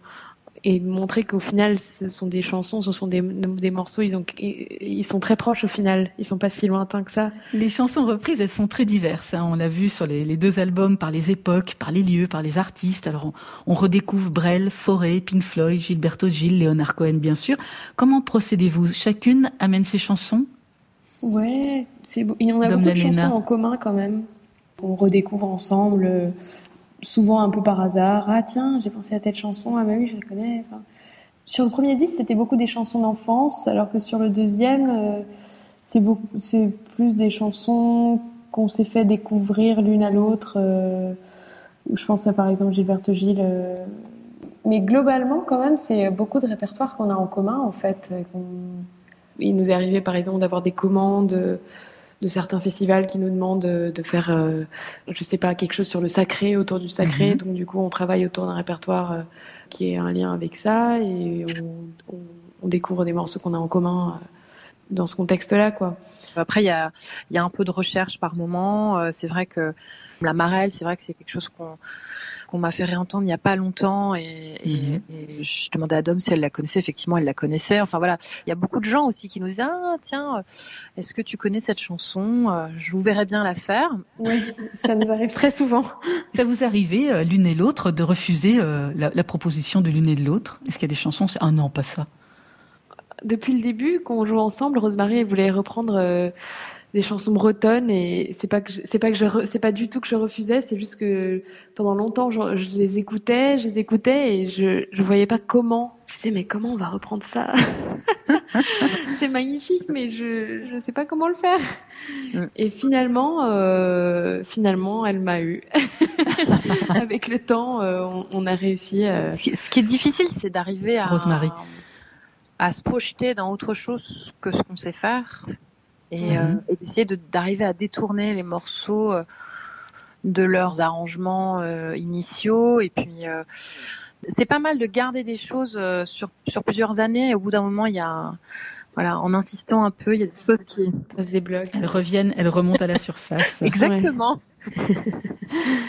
et de montrer qu'au final, ce sont des chansons, ce sont des, des morceaux, ils ont, ils sont très proches au final, ils sont pas si lointains que ça. Les chansons reprises, elles sont très diverses. hein. On l'a vu sur les, les deux albums, par les époques, par les lieux, par les artistes. Alors, on, on redécouvre Brel, Forêt, Pink Floyd, Gilberto Gil, Leonard Cohen, bien sûr. Comment procédez-vous? Chacune amène ses chansons? Ouais, c'est il y en a Dom beaucoup de chansons en commun quand même. On redécouvre ensemble, euh, souvent un peu par hasard. Ah tiens, j'ai pensé à telle chanson, ah bah oui, je la connais. Sur le premier disque, c'était beaucoup des chansons d'enfance, alors que sur le deuxième, euh, c'est beaucoup, plus des chansons qu'on s'est fait découvrir l'une à l'autre. euh, je pense à par exemple Gilberto Gil. euh, mais globalement, quand même, c'est beaucoup de répertoires qu'on a en commun, en fait. Il nous est arrivé, par exemple, d'avoir des commandes de certains festivals qui nous demandent de faire, euh, je sais pas, quelque chose sur le sacré, autour du sacré. Mhm. Donc, du coup, on travaille autour d'un répertoire euh, qui est un lien avec ça et on, on- on découvre des morceaux qu'on a en commun euh, dans ce contexte-là, quoi. Après, il y a, y a un peu de recherche par moment. Euh, c'est vrai que la marelle, c'est vrai que c'est quelque chose qu'on qu'on m'a fait réentendre il n'y a pas longtemps et, et- et je demandais à Dom si elle la connaissait. Effectivement, elle la connaissait. Enfin voilà, il y a beaucoup de gens aussi qui nous disent ah tiens, euh, est-ce que tu connais cette chanson Euh, Je vous verrais bien la faire. Oui, ça nous arrive très souvent. Ça vous arrivez, euh, l'une et l'autre, de refuser euh, la, la proposition de l'une et de l'autre? Est-ce qu'il y a des chansons c'est Ah non, pas ça? Depuis le début, qu'on joue ensemble, Rosemary elle voulait reprendre euh, des chansons bretonnes et c'est pas que c'est pas que je c'est pas du tout que je refusais, c'est juste que pendant longtemps je, je les écoutais, je les écoutais et je je voyais pas comment. Je disais mais comment on va reprendre ça? C'est magnifique mais je je sais pas comment le faire. Et finalement euh, finalement elle m'a eu. Avec le temps euh, on, on a réussi euh, Ce qui, ce qui est difficile, c'est d'arriver à, Rosemary. à se projeter dans autre chose que ce qu'on sait faire et, euh, et d'essayer de- d'arriver à détourner les morceaux euh, de leurs arrangements euh, initiaux. Et puis, euh, c'est pas mal de garder des choses sur, sur plusieurs années. Et au bout d'un moment, il y a, voilà, en insistant un peu, il y a des choses qui. Ça se débloque. Elles reviennent, elles remontent à la surface. Exactement.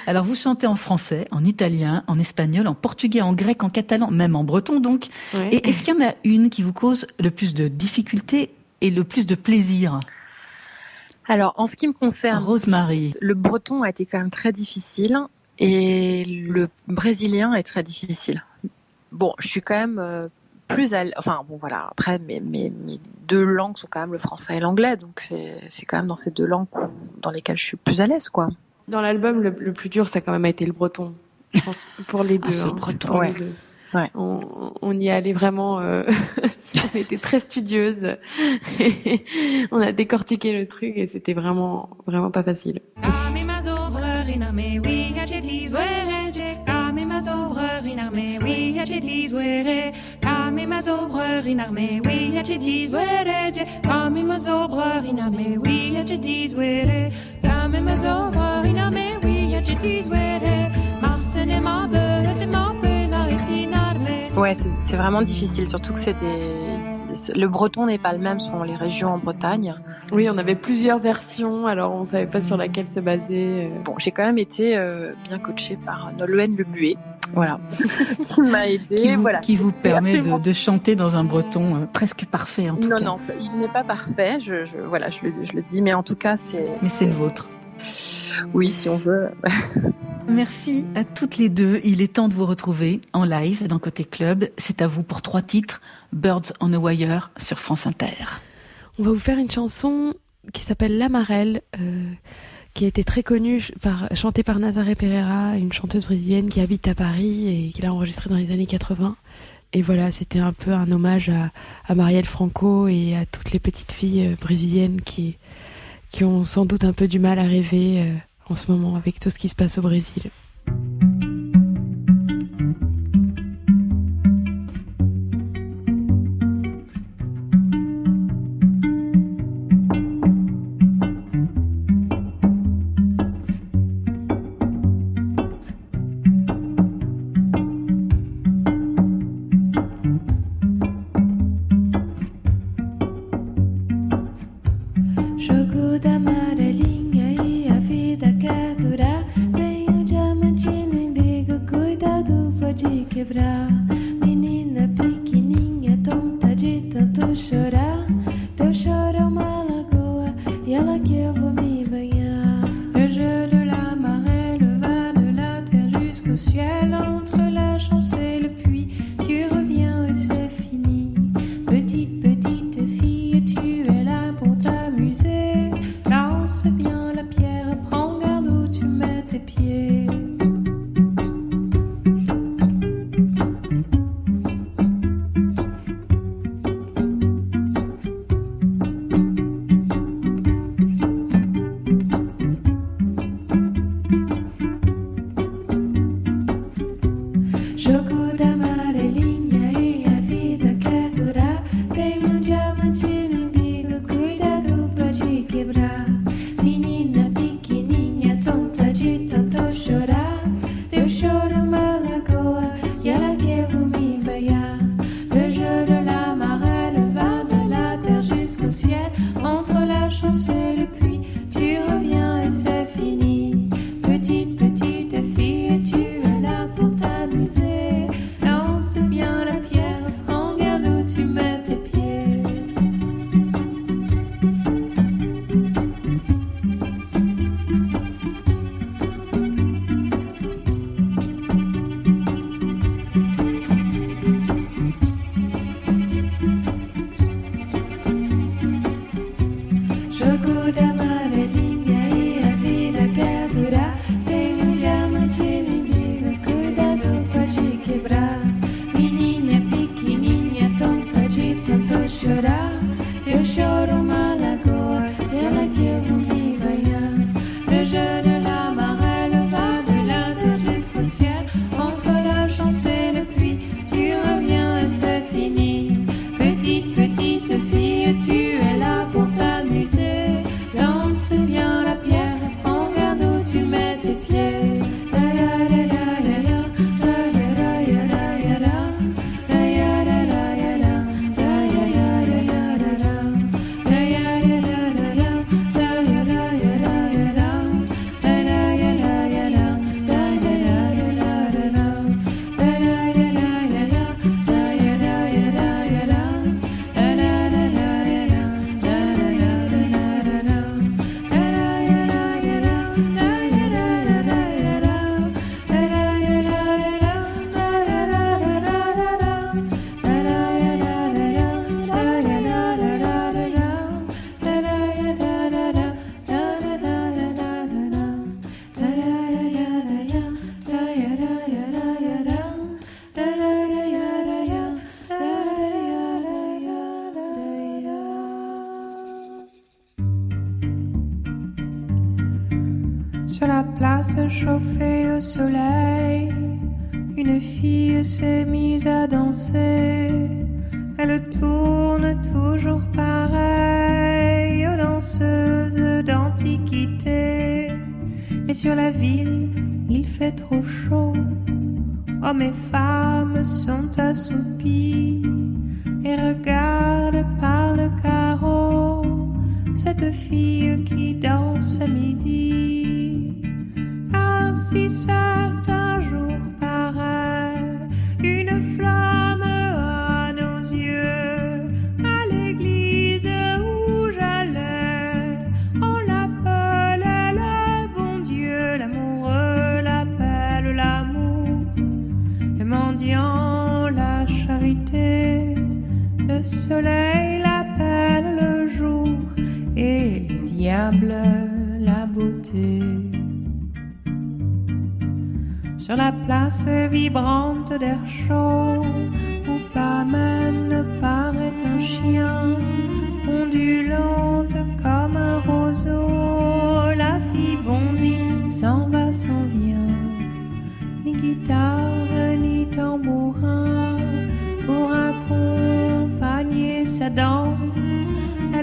Alors vous chantez en français, en italien, en espagnol, en portugais, en grec, en catalan, même en breton donc. Ouais. Et est-ce qu'il y en a une qui vous cause le plus de difficultés et le plus de plaisir? Alors, en ce qui me concerne, Rosemary. le breton a été quand même très difficile et le brésilien est très difficile. Bon, je suis quand même euh, plus à enfin bon voilà après mes, mes, mes deux langues sont quand même le français et l'anglais donc c'est c'est quand même dans ces deux langues dans lesquelles je suis plus à l'aise quoi. Dans l'album, le, le plus dur, ça a quand même été le breton. Je pense pour les deux. Ah, ce hein, breton. pour les deux. Ouais. On, on y allait vraiment. euh, on était très studieuses. on a décortiqué le truc et c'était vraiment, vraiment pas facile. Ouais, c'est vraiment difficile surtout que c'est des le breton n'est pas le même selon les régions en Bretagne. Oui, on avait plusieurs versions, alors on savait pas sur laquelle se baser. euh. Bon, j'ai quand même été euh, bien coachée par Nolwenn Le Muet. Voilà. qui m'a aidé. Qui vous, voilà. qui vous permet de, absolument- de chanter dans un breton euh, presque parfait en tout Non, cas. non, il n'est pas parfait. Je, je- voilà, je le dis, mais en tout cas, c'est. Mais c'est le vôtre. Oui, si on veut. Merci à toutes les deux. Il est temps de vous retrouver en live dans Côté Club. C'est à vous pour trois titres. Birds on a Wire sur France Inter. On va vous faire une chanson qui s'appelle La Marelle, euh, qui a été très connue par, chantée par Nazaré Pereira, une chanteuse brésilienne qui habite à Paris et qui l'a enregistrée dans les années 80. Et voilà, c'était un peu un hommage à, à Marielle Franco et à toutes les petites filles euh, brésiliennes qui, qui ont sans doute un peu du mal à rêver euh, en ce moment avec tout ce qui se passe au Brésil.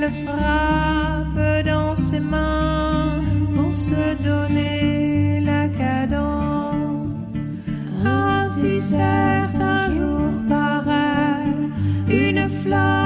frappe dans ses mains pour se donner la cadence. Ainsi certes un jour paraît une fleur.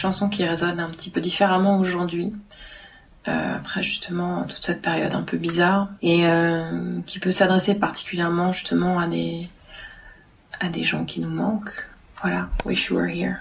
chanson qui résonne un petit peu différemment aujourd'hui. Euh, après justement toute cette période un peu bizarre et euh, qui peut s'adresser particulièrement justement à des à des gens qui nous manquent. Voilà, wish you were here.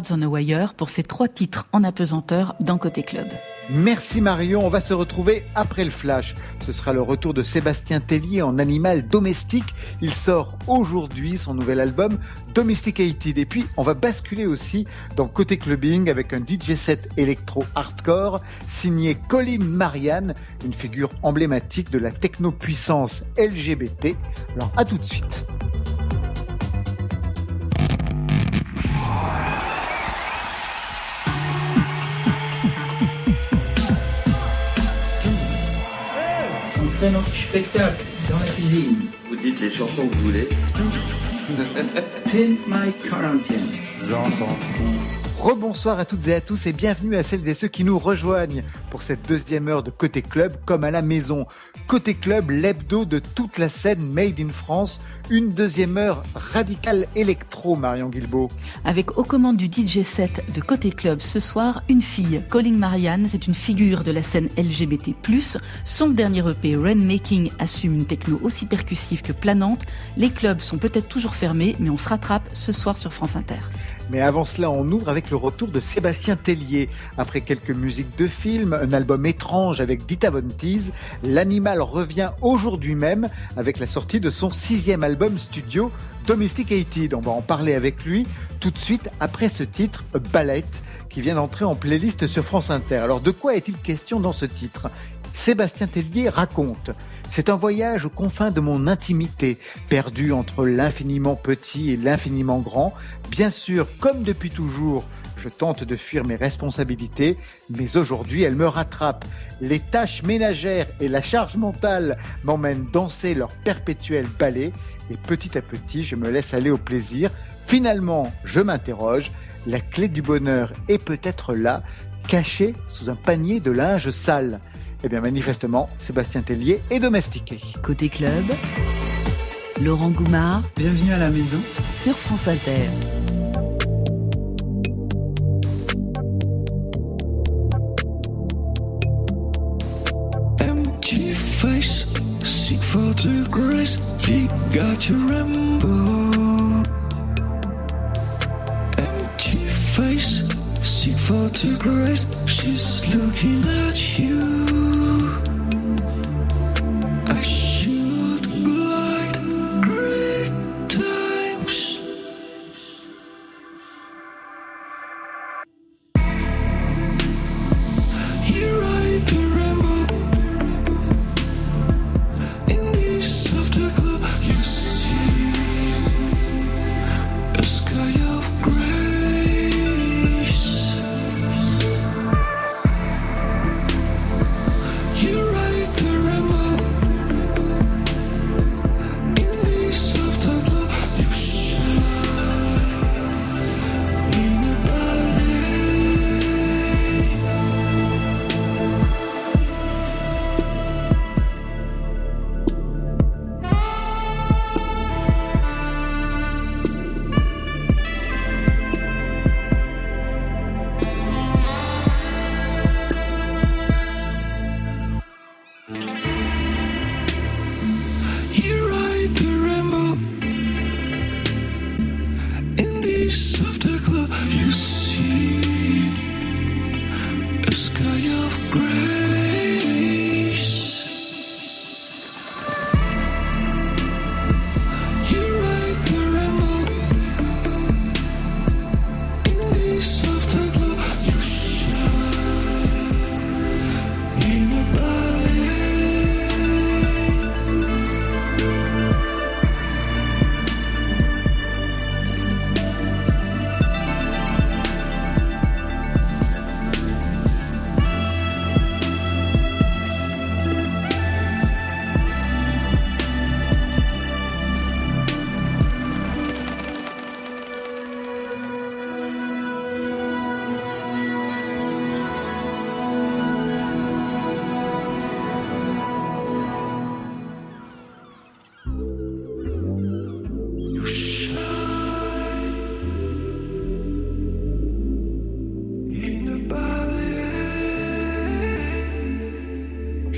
Birds on a Wire pour ces trois titres en apesanteur dans Côté Club. Merci Marion, on va se retrouver après le flash. Ce sera le retour de Sébastien Tellier en animal domestique. Il sort aujourd'hui son nouvel album Domesticated. Et puis on va basculer aussi dans Côté Clubbing avec un DJ set électro hardcore signé Colin Marianne, une figure emblématique de la techno-puissance LGBT. Alors à tout de suite. On fait notre spectacle dans la cuisine. Vous dites les chansons que vous voulez. Pimp My Quarantine. J'entends Rebonsoir à toutes et à tous et bienvenue à celles et ceux qui nous rejoignent pour cette deuxième heure de Côté Club comme à la maison. Côté Club, l'hebdo de toute la scène Made in France, une deuxième heure radicale électro, Marion Guilbeault. Avec aux commandes du DJ set de Côté Club ce soir, une fille, Colin Marianne, c'est une figure de la scène LGBT+. Son dernier EP, Rainmaking, assume une techno aussi percussive que planante. Les clubs sont peut-être toujours fermés, mais on se rattrape ce soir sur France Inter. Mais avant cela, on ouvre avec le retour de Sébastien Tellier. Après quelques musiques de films, un album étrange avec Dita Von Teese, l'animal revient aujourd'hui même avec la sortie de son sixième album studio Domesticated. On va en parler avec lui tout de suite après ce titre, Ballet, qui vient d'entrer en playlist sur France Inter. Alors de quoi est-il question dans ce titre? Sébastien Tellier raconte C'est un voyage aux confins de mon intimité, perdu entre l'infiniment petit et l'infiniment grand. Bien sûr, comme depuis toujours, je tente de fuir mes responsabilités, mais aujourd'hui elles me rattrapent. Les tâches ménagères et la charge mentale m'emmènent danser leur perpétuel ballet, et petit à petit je me laisse aller au plaisir. Finalement, je m'interroge, la clé du bonheur est peut-être là, cachée sous un panier de linge sale. Eh bien, manifestement, Sébastien Tellier est domestiqué. Côté club, Laurent Goumard. Bienvenue à la maison. Sur France Inter. Empty face, seek for the grace, he got your rainbow. Empty face, seek for the grace, she's looking at you.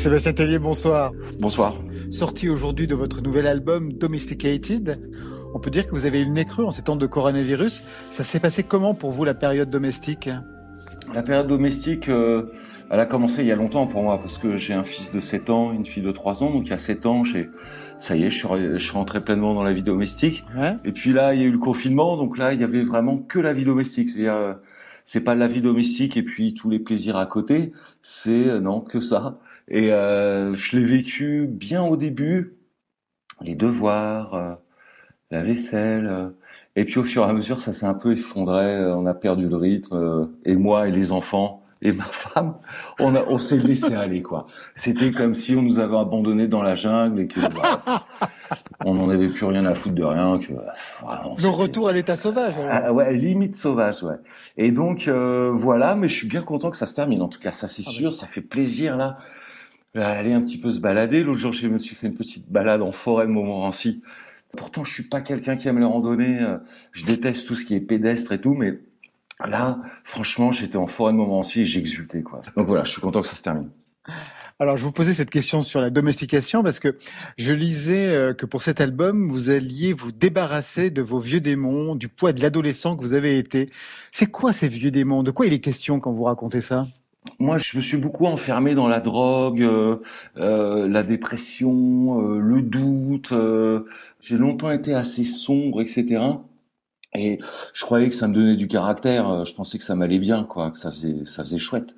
Sébastien Tellier, bonsoir. Bonsoir. Sorti aujourd'hui de votre nouvel album Domesticated, on peut dire que vous avez eu le nez creux en ces temps de coronavirus. Ça s'est passé comment pour vous la période domestique? La période domestique, euh, elle a commencé il y a longtemps pour moi parce que j'ai un fils de 7 ans, une fille de 3 ans. Donc il y a 7 ans, j'ai, ça y est, je suis, rentré pleinement dans la vie domestique. Ouais. Et puis là, il y a eu le confinement, donc là, il y avait vraiment que la vie domestique. C'est-à-dire, euh, c'est pas la vie domestique et puis tous les plaisirs à côté. C'est euh, non que ça. Et euh, je l'ai vécu bien au début, les devoirs, euh, la vaisselle. euh, et puis au fur et à mesure, ça s'est un peu effondré. euh, On a perdu le rythme. euh, et moi et les enfants et ma femme, on, a, on s'est laissé aller quoi. C'était comme si on nous avait abandonnés dans la jungle et que bah, on n'en avait plus rien à foutre de rien. Que voilà, Le retour à l'état sauvage. ah, ouais, limite sauvage, ouais. Et donc euh, voilà, mais je suis bien content que ça se termine. En tout cas, ça c'est sûr, ça fait plaisir là. Euh, Aller un petit peu se balader. L'autre jour, je me suis fait une petite balade en forêt de Montmorency. Pourtant, je suis pas quelqu'un qui aime les randonnées. euh, Je déteste tout ce qui est pédestre et tout, mais là, franchement, j'étais en forêt de Montmorency et j'exultais quoi. Donc voilà, je suis content que ça se termine. Alors, je vous posais cette question sur la domestication parce que je lisais euh, que pour cet album, vous alliez vous débarrasser de vos vieux démons, du poids de l'adolescent que vous avez été. C'est quoi ces vieux démons? De quoi il est question quand vous racontez ça? Moi, je me suis beaucoup enfermé dans la drogue, euh, euh, la dépression, euh, le doute. euh, j'ai longtemps été assez sombre, etc. Et je croyais que ça me donnait du caractère. euh, Je pensais que ça m'allait bien, quoi, que ça faisait, ça faisait chouette.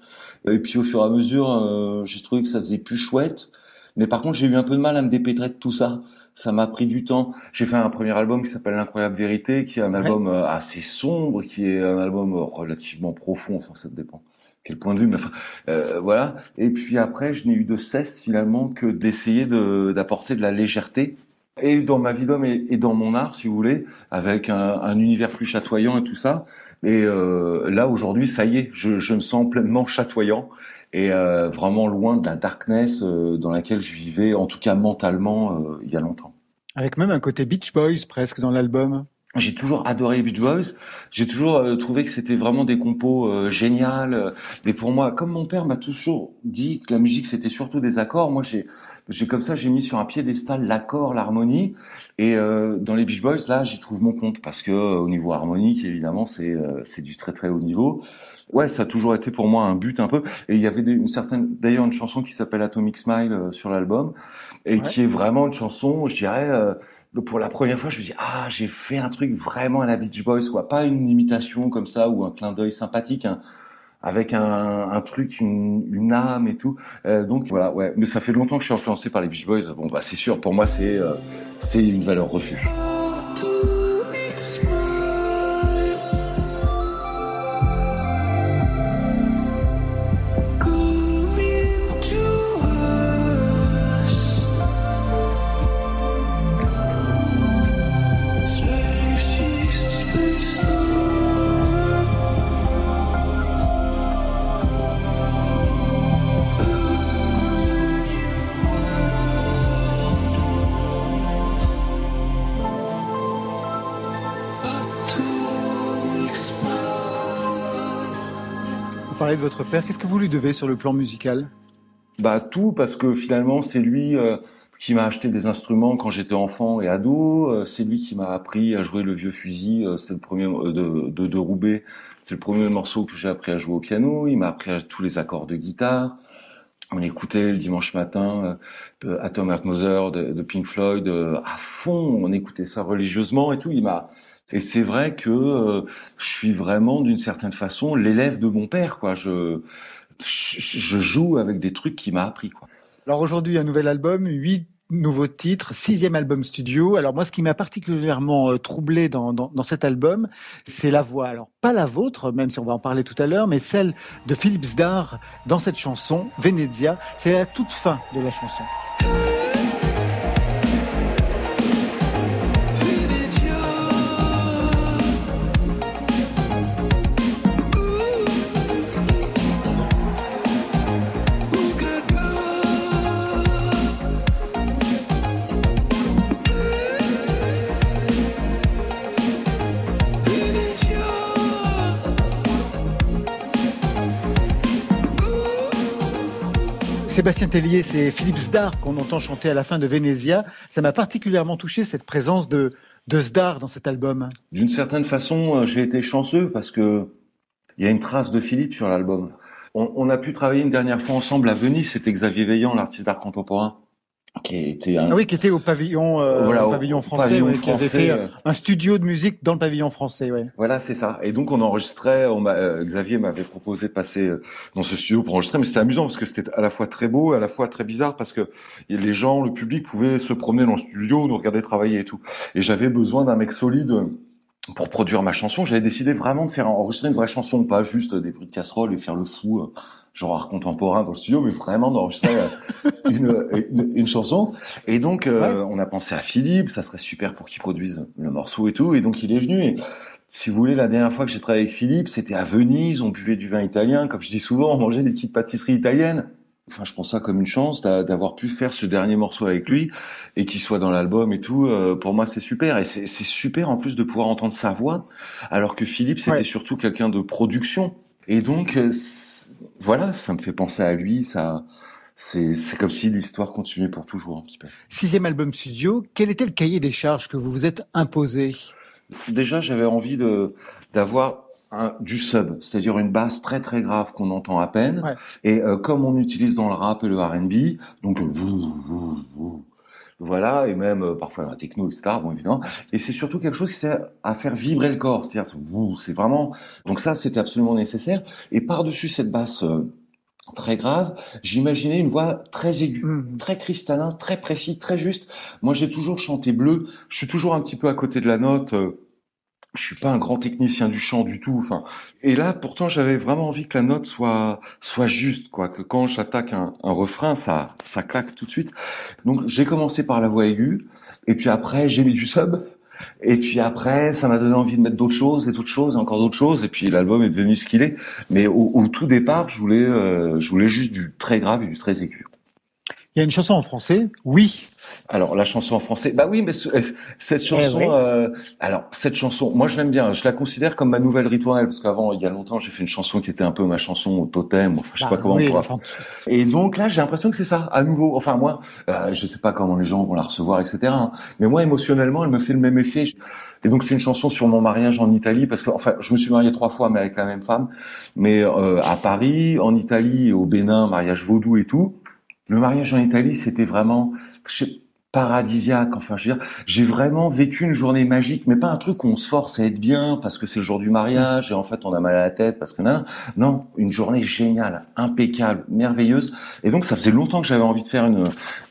Et puis au fur et à mesure, euh, j'ai trouvé que ça faisait plus chouette. Mais par contre, j'ai eu un peu de mal à me dépêtrer de tout ça. Ça m'a pris du temps. J'ai fait un premier album qui s'appelle L'incroyable vérité, qui est un album assez sombre, qui est un album relativement profond, enfin ça dépend quel point de vue, mais enfin, euh, voilà. Et puis après, je n'ai eu de cesse finalement que d'essayer de- d'apporter de la légèreté. Et dans ma vie d'homme et, et dans mon art, si vous voulez, avec un, un univers plus chatoyant et tout ça. Et euh, là, aujourd'hui, ça y est, je, je me sens pleinement chatoyant et euh, vraiment loin de la darkness euh, dans laquelle je vivais, en tout cas mentalement, euh, il y a longtemps. Avec même un côté Beach Boys presque dans l'album. J'ai toujours adoré les Beach Boys. J'ai toujours euh, trouvé que c'était vraiment des compos euh, géniales. Mais pour moi, comme mon père m'a toujours dit que la musique c'était surtout des accords, moi j'ai, j'ai comme ça j'ai mis sur un piédestal l'accord, l'harmonie. Et euh, dans les Beach Boys, là, j'y trouve mon compte parce que euh, au niveau harmonique, évidemment, c'est euh, c'est du très très haut niveau. Ouais, ça a toujours été pour moi un but un peu. Et il y avait des- une certaine, d'ailleurs, une chanson qui s'appelle Atomic Smile euh, sur l'album et Ouais. qui est vraiment une chanson, je dirais. Euh, pour la première fois, je me dis ah j'ai fait un truc vraiment à la Beach Boys quoi, pas une imitation comme ça ou un clin d'œil sympathique, hein, avec un, un truc, une, une âme et tout. Euh, donc voilà, ouais. Mais ça fait longtemps que je suis influencé par les Beach Boys. Bon bah c'est sûr, pour moi c'est euh, c'est une valeur refuge. De votre père. Qu'est-ce que vous lui devez sur le plan musical? Bah tout parce que finalement c'est lui euh, qui m'a acheté des instruments quand j'étais enfant et ado. Euh, c'est lui qui m'a appris à jouer le vieux fusil. Euh, c'est le premier de, de, Roubaix. C'est le premier morceau que j'ai appris à jouer au piano. Il m'a appris à tous les accords de guitare. On écoutait le dimanche matin euh, Atom Mother de, de Pink Floyd à fond. On écoutait ça religieusement et tout. Il m'a et c'est vrai que euh, je suis vraiment d'une certaine façon l'élève de mon père. Quoi. Je, je, joue avec des trucs qu'il m'a appris. Quoi. Alors aujourd'hui, un nouvel album, huit nouveaux titres, sixième album studio. Alors moi, ce qui m'a particulièrement euh, troublé dans, dans, cet album, c'est la voix. Alors pas la vôtre, même si on va en parler tout à l'heure, mais celle de Philippe Zdar dans cette chanson, Venezia. C'est la toute fin de la chanson. Sébastien Tellier, c'est Philippe Zdar qu'on entend chanter à la fin de Venezia. Ça m'a particulièrement touché cette présence de, de Zdar dans cet album. D'une certaine façon, euh, j'ai été chanceux parce que il y a une trace de Philippe sur l'album. On, on a pu travailler une dernière fois ensemble à Venise. C'était Xavier Veillant, l'artiste d'art contemporain, qui était un, Ah oui, qui était au pavillon, euh, Voilà, au pavillon français, pavillon ouais, qui avait fait euh. un studio de musique dans le pavillon français. Ouais. Voilà, c'est ça. Et donc on enregistrait. On euh, Xavier m'avait proposé de passer euh, dans ce studio pour enregistrer, mais c'était amusant parce que c'était à la fois très beau, et à la fois très bizarre parce que les gens, le public pouvait se promener dans le studio, nous regarder travailler et tout. Et j'avais besoin d'un mec solide euh, pour produire ma chanson. J'avais décidé vraiment de faire enregistrer une vraie chanson, pas juste des bruits de casserole et faire le fou. Euh, genre art contemporain dans le studio, mais vraiment d'enregistrer euh, une, une, une chanson. Et donc, euh, on a pensé à Philippe, ça serait super pour qu'il produise le morceau et tout. Et donc, il est venu. Et si vous voulez, la dernière fois que j'ai travaillé avec Philippe, c'était à Venise, on buvait du vin italien. Comme je dis souvent, on mangeait des petites pâtisseries italiennes. Enfin, je pense ça comme une chance d'a- d'avoir pu faire ce dernier morceau avec lui et qu'il soit dans l'album et tout. Euh, pour moi, c'est super. Et c'est super en plus de pouvoir entendre sa voix, alors que Philippe, c'était Ouais. surtout quelqu'un de production. Et donc, euh, voilà, ça me fait penser à lui. Ça, c'est comme si l'histoire continuait pour toujours un petit peu. Sixième album studio. Quel était le cahier des charges que vous vous êtes imposé? Déjà, j'avais envie d'avoir du sub, c'est-à-dire une basse très très grave qu'on entend à peine. Ouais. Et euh, comme on utilise dans le rap et le R&B, donc le vou, vou, vou, voilà, et même euh, parfois la techno, etc. Bon, évidemment. Et c'est surtout quelque chose qui sert à faire vibrer le corps, c'est-à-dire c'est vraiment. Donc ça, c'était absolument nécessaire. Et par-dessus cette basse. euh, Très grave, j'imaginais une voix très aiguë, Mhm. très cristallin, très précis, très juste. Moi, j'ai toujours chanté bleu. Je suis toujours un petit peu à côté de la note. euh, je suis pas un grand technicien du chant du tout. Enfin, et là, pourtant, j'avais vraiment envie que la note soit soit juste, quoi. Que quand j'attaque un, un refrain, ça ça claque tout de suite. Donc, j'ai commencé par la voix aiguë, et puis après, j'ai mis du sub. Et puis après, ça m'a donné envie de mettre d'autres choses, et d'autres choses, et encore d'autres choses. Et puis l'album est devenu ce qu'il est. Mais au, au tout départ, je voulais, euh, je voulais juste du très grave et du très aigu. Il y a une chanson en français, Oui, Alors la chanson en français, bah oui, mais ce- cette chanson, oui. euh, alors cette chanson, moi je l'aime bien, je la considère comme ma nouvelle ritournelle parce qu'avant, il y a longtemps, j'ai fait une chanson qui était un peu ma chanson au totem, enfin je sais Ah, pas comment. oui, quoi. enfin, Et donc là, j'ai l'impression que c'est ça, à nouveau. Enfin moi, euh, je sais pas comment les gens vont la recevoir, etc. hein. Mais moi, émotionnellement, elle me fait le même effet. Et donc c'est une chanson sur mon mariage en Italie parce que, enfin, je me suis marié trois fois, mais avec la même femme. Mais euh, à Paris, en Italie, au Bénin, mariage vaudou et tout. Le mariage en Italie, c'était vraiment je sais, paradisiaque. Enfin, je veux dire, j'ai vraiment vécu une journée magique, mais pas un truc où on se force à être bien parce que c'est le jour du mariage et en fait on a mal à la tête parce que non, non, une journée géniale, impeccable, merveilleuse. Et donc ça faisait longtemps que j'avais envie de faire une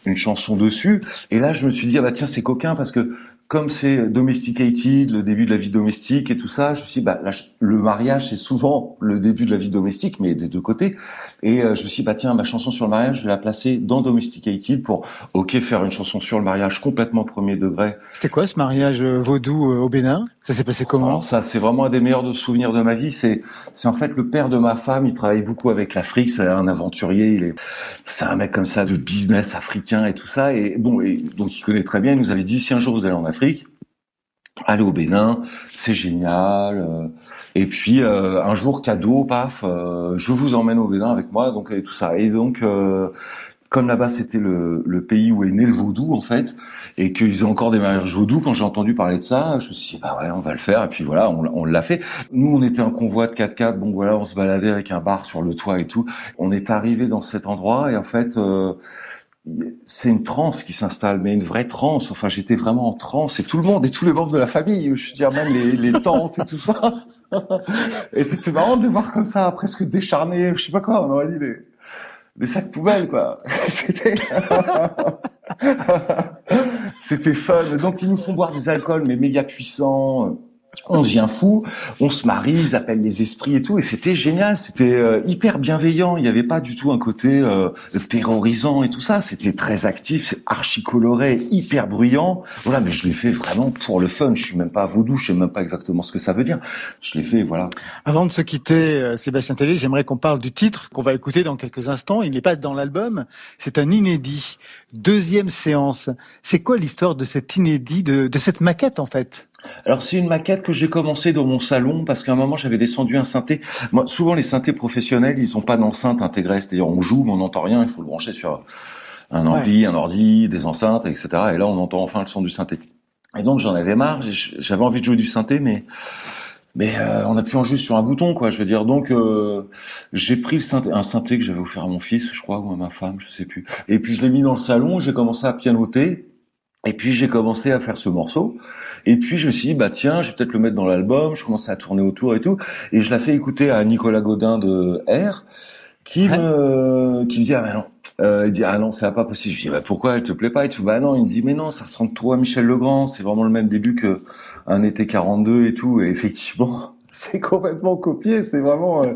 une chanson dessus. Et là, je me suis dit ah bah tiens c'est coquin parce que comme c'est domesticated, le début de la vie domestique et tout ça, je me suis dit, bah, là, le mariage, c'est souvent le début de la vie domestique, mais des deux côtés. Et euh, je me suis dit, bah, tiens, ma chanson sur le mariage, je vais la placer dans domesticated pour, ok, faire une chanson sur le mariage complètement premier degré. C'était quoi ce mariage euh, vaudou euh, au Bénin? Ça s'est passé comment? Alors ça, c'est vraiment un des meilleurs de souvenirs de ma vie. C'est, c'est en fait le père de ma femme. Il travaille beaucoup avec l'Afrique. C'est un aventurier. Il est, c'est un mec comme ça de business africain et tout ça. Et bon, et donc il connaît très bien. Il nous avait dit si un jour vous allez en Afrique, allez au Bénin, c'est génial. euh, Et puis euh, un jour cadeau, paf, euh, je vous emmène au Bénin avec moi. Donc et tout ça. Et donc euh, comme là-bas c'était le, le pays où est né le vaudou en fait, et qu'ils ont encore des mariages vaudou, quand j'ai entendu parler de ça, je me suis dit bah ouais on va le faire, et puis voilà on, on l'a fait. Nous on était un convoi de 4x4, donc voilà on se baladait avec un bar sur le toit et tout. On est arrivé dans cet endroit et en fait euh, c'est une transe qui s'installe, mais une vraie transe. Enfin, j'étais vraiment en transe et tout le monde et tous les membres de la famille, je veux dire même les, les tantes et tout ça. Et c'était marrant de les voir comme ça, presque décharnés, je sais pas quoi, on aurait dit des, des sacs poubelles, quoi. C'était, c'était fun. Donc, ils nous font boire des alcools, mais méga puissants. On devient fou, on se marie, ils appellent les esprits et tout, et c'était génial, c'était euh, hyper bienveillant, il n'y avait pas du tout un côté euh, terrorisant et tout ça, c'était très actif, archi coloré, hyper bruyant, voilà, mais je l'ai fait vraiment pour le fun, je suis même pas vaudou, je sais même pas exactement ce que ça veut dire, je l'ai fait, voilà. Avant de se quitter, euh, Sébastien Tellier, j'aimerais qu'on parle du titre qu'on va écouter dans quelques instants. Il n'est pas dans l'album, c'est un inédit. Deuxième séance. C'est quoi l'histoire de cet inédit, de, de cette maquette en fait? Alors c'est une maquette que j'ai commencé dans mon salon parce qu'à un moment j'avais descendu un synthé. Moi, souvent les synthés professionnels ils ont pas d'enceinte intégrée, c'est-à-dire on joue mais on n'entend rien, il faut le brancher sur un ampli, un ordi, des enceintes, etc. Et là on entend enfin le son du synthé. Et donc j'en avais marre, j'avais envie de jouer du synthé mais mais euh, on appuie en juste sur un bouton quoi, je veux dire. Donc euh, j'ai pris le synthé, un synthé que j'avais offert à mon fils, je crois, ou à ma femme, je sais plus. Et puis je l'ai mis dans le salon, j'ai commencé à pianoter. Et puis j'ai commencé à faire ce morceau. Et puis je me suis dit bah tiens, je vais peut-être le mettre dans l'album. Je commençais à tourner autour et tout. Et je l'ai fait écouter à Nicolas Godin de R, qui me qui me dit ah bah non. Euh, il dit ah non c'est pas possible. Je dis bah pourquoi? Elle te plaît pas Et tout bah non. Il me dit mais non ça ressemble trop à Michel Legrand. C'est vraiment le même début que un été 42 et tout. Et effectivement. C'est complètement copié, c'est vraiment, euh,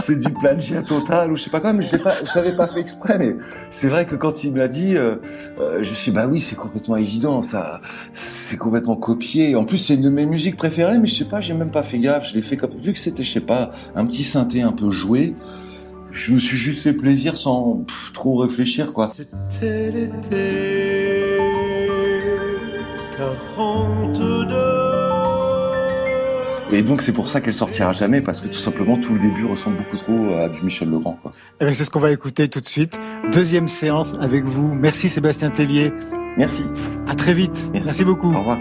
c'est du plagiat total ou je sais pas quoi, mais je je l'avais pas fait exprès, mais c'est vrai que quand il m'a dit, euh, euh, je me suis bah oui, c'est complètement évident, ça, c'est complètement copié. En plus, c'est une de mes musiques préférées, mais je sais pas, j'ai même pas fait gaffe, je l'ai fait comme, vu que c'était, je sais pas, un petit synthé un peu joué, je me suis juste fait plaisir sans trop réfléchir, quoi. C'était l'été 42. Et donc c'est pour ça qu'elle sortira jamais, parce que tout simplement tout le début ressemble beaucoup trop à du Michel Legrand, quoi. Eh bien, c'est ce qu'on va écouter tout de suite. Deuxième séance avec vous. Merci Sébastien Tellier. Merci. À très vite. Merci beaucoup. Au revoir.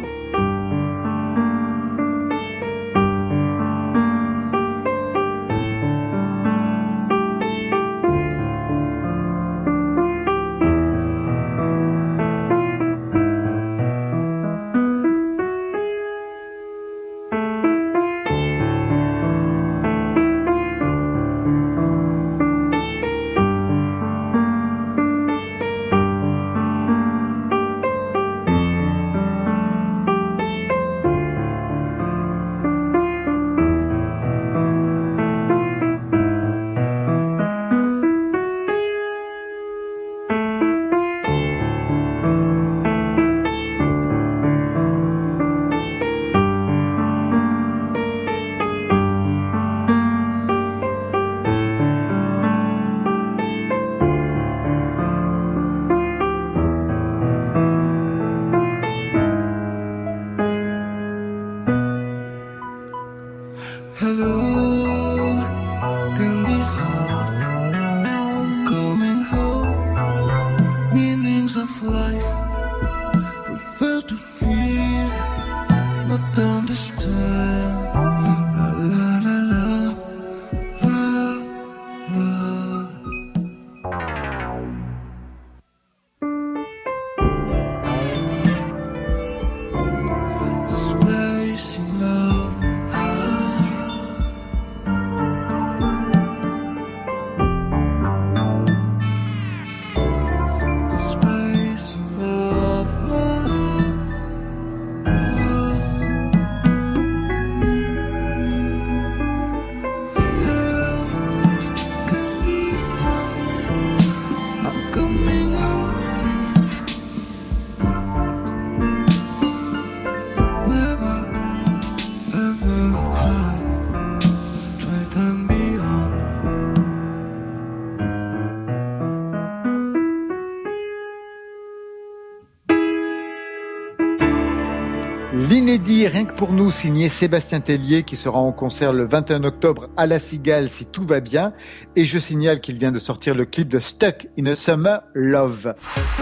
Pour nous, signé Sébastien Tellier, qui sera en concert le 21 octobre à La Cigale si tout va bien. Et je signale qu'il vient de sortir le clip de Stuck in a Summer Love.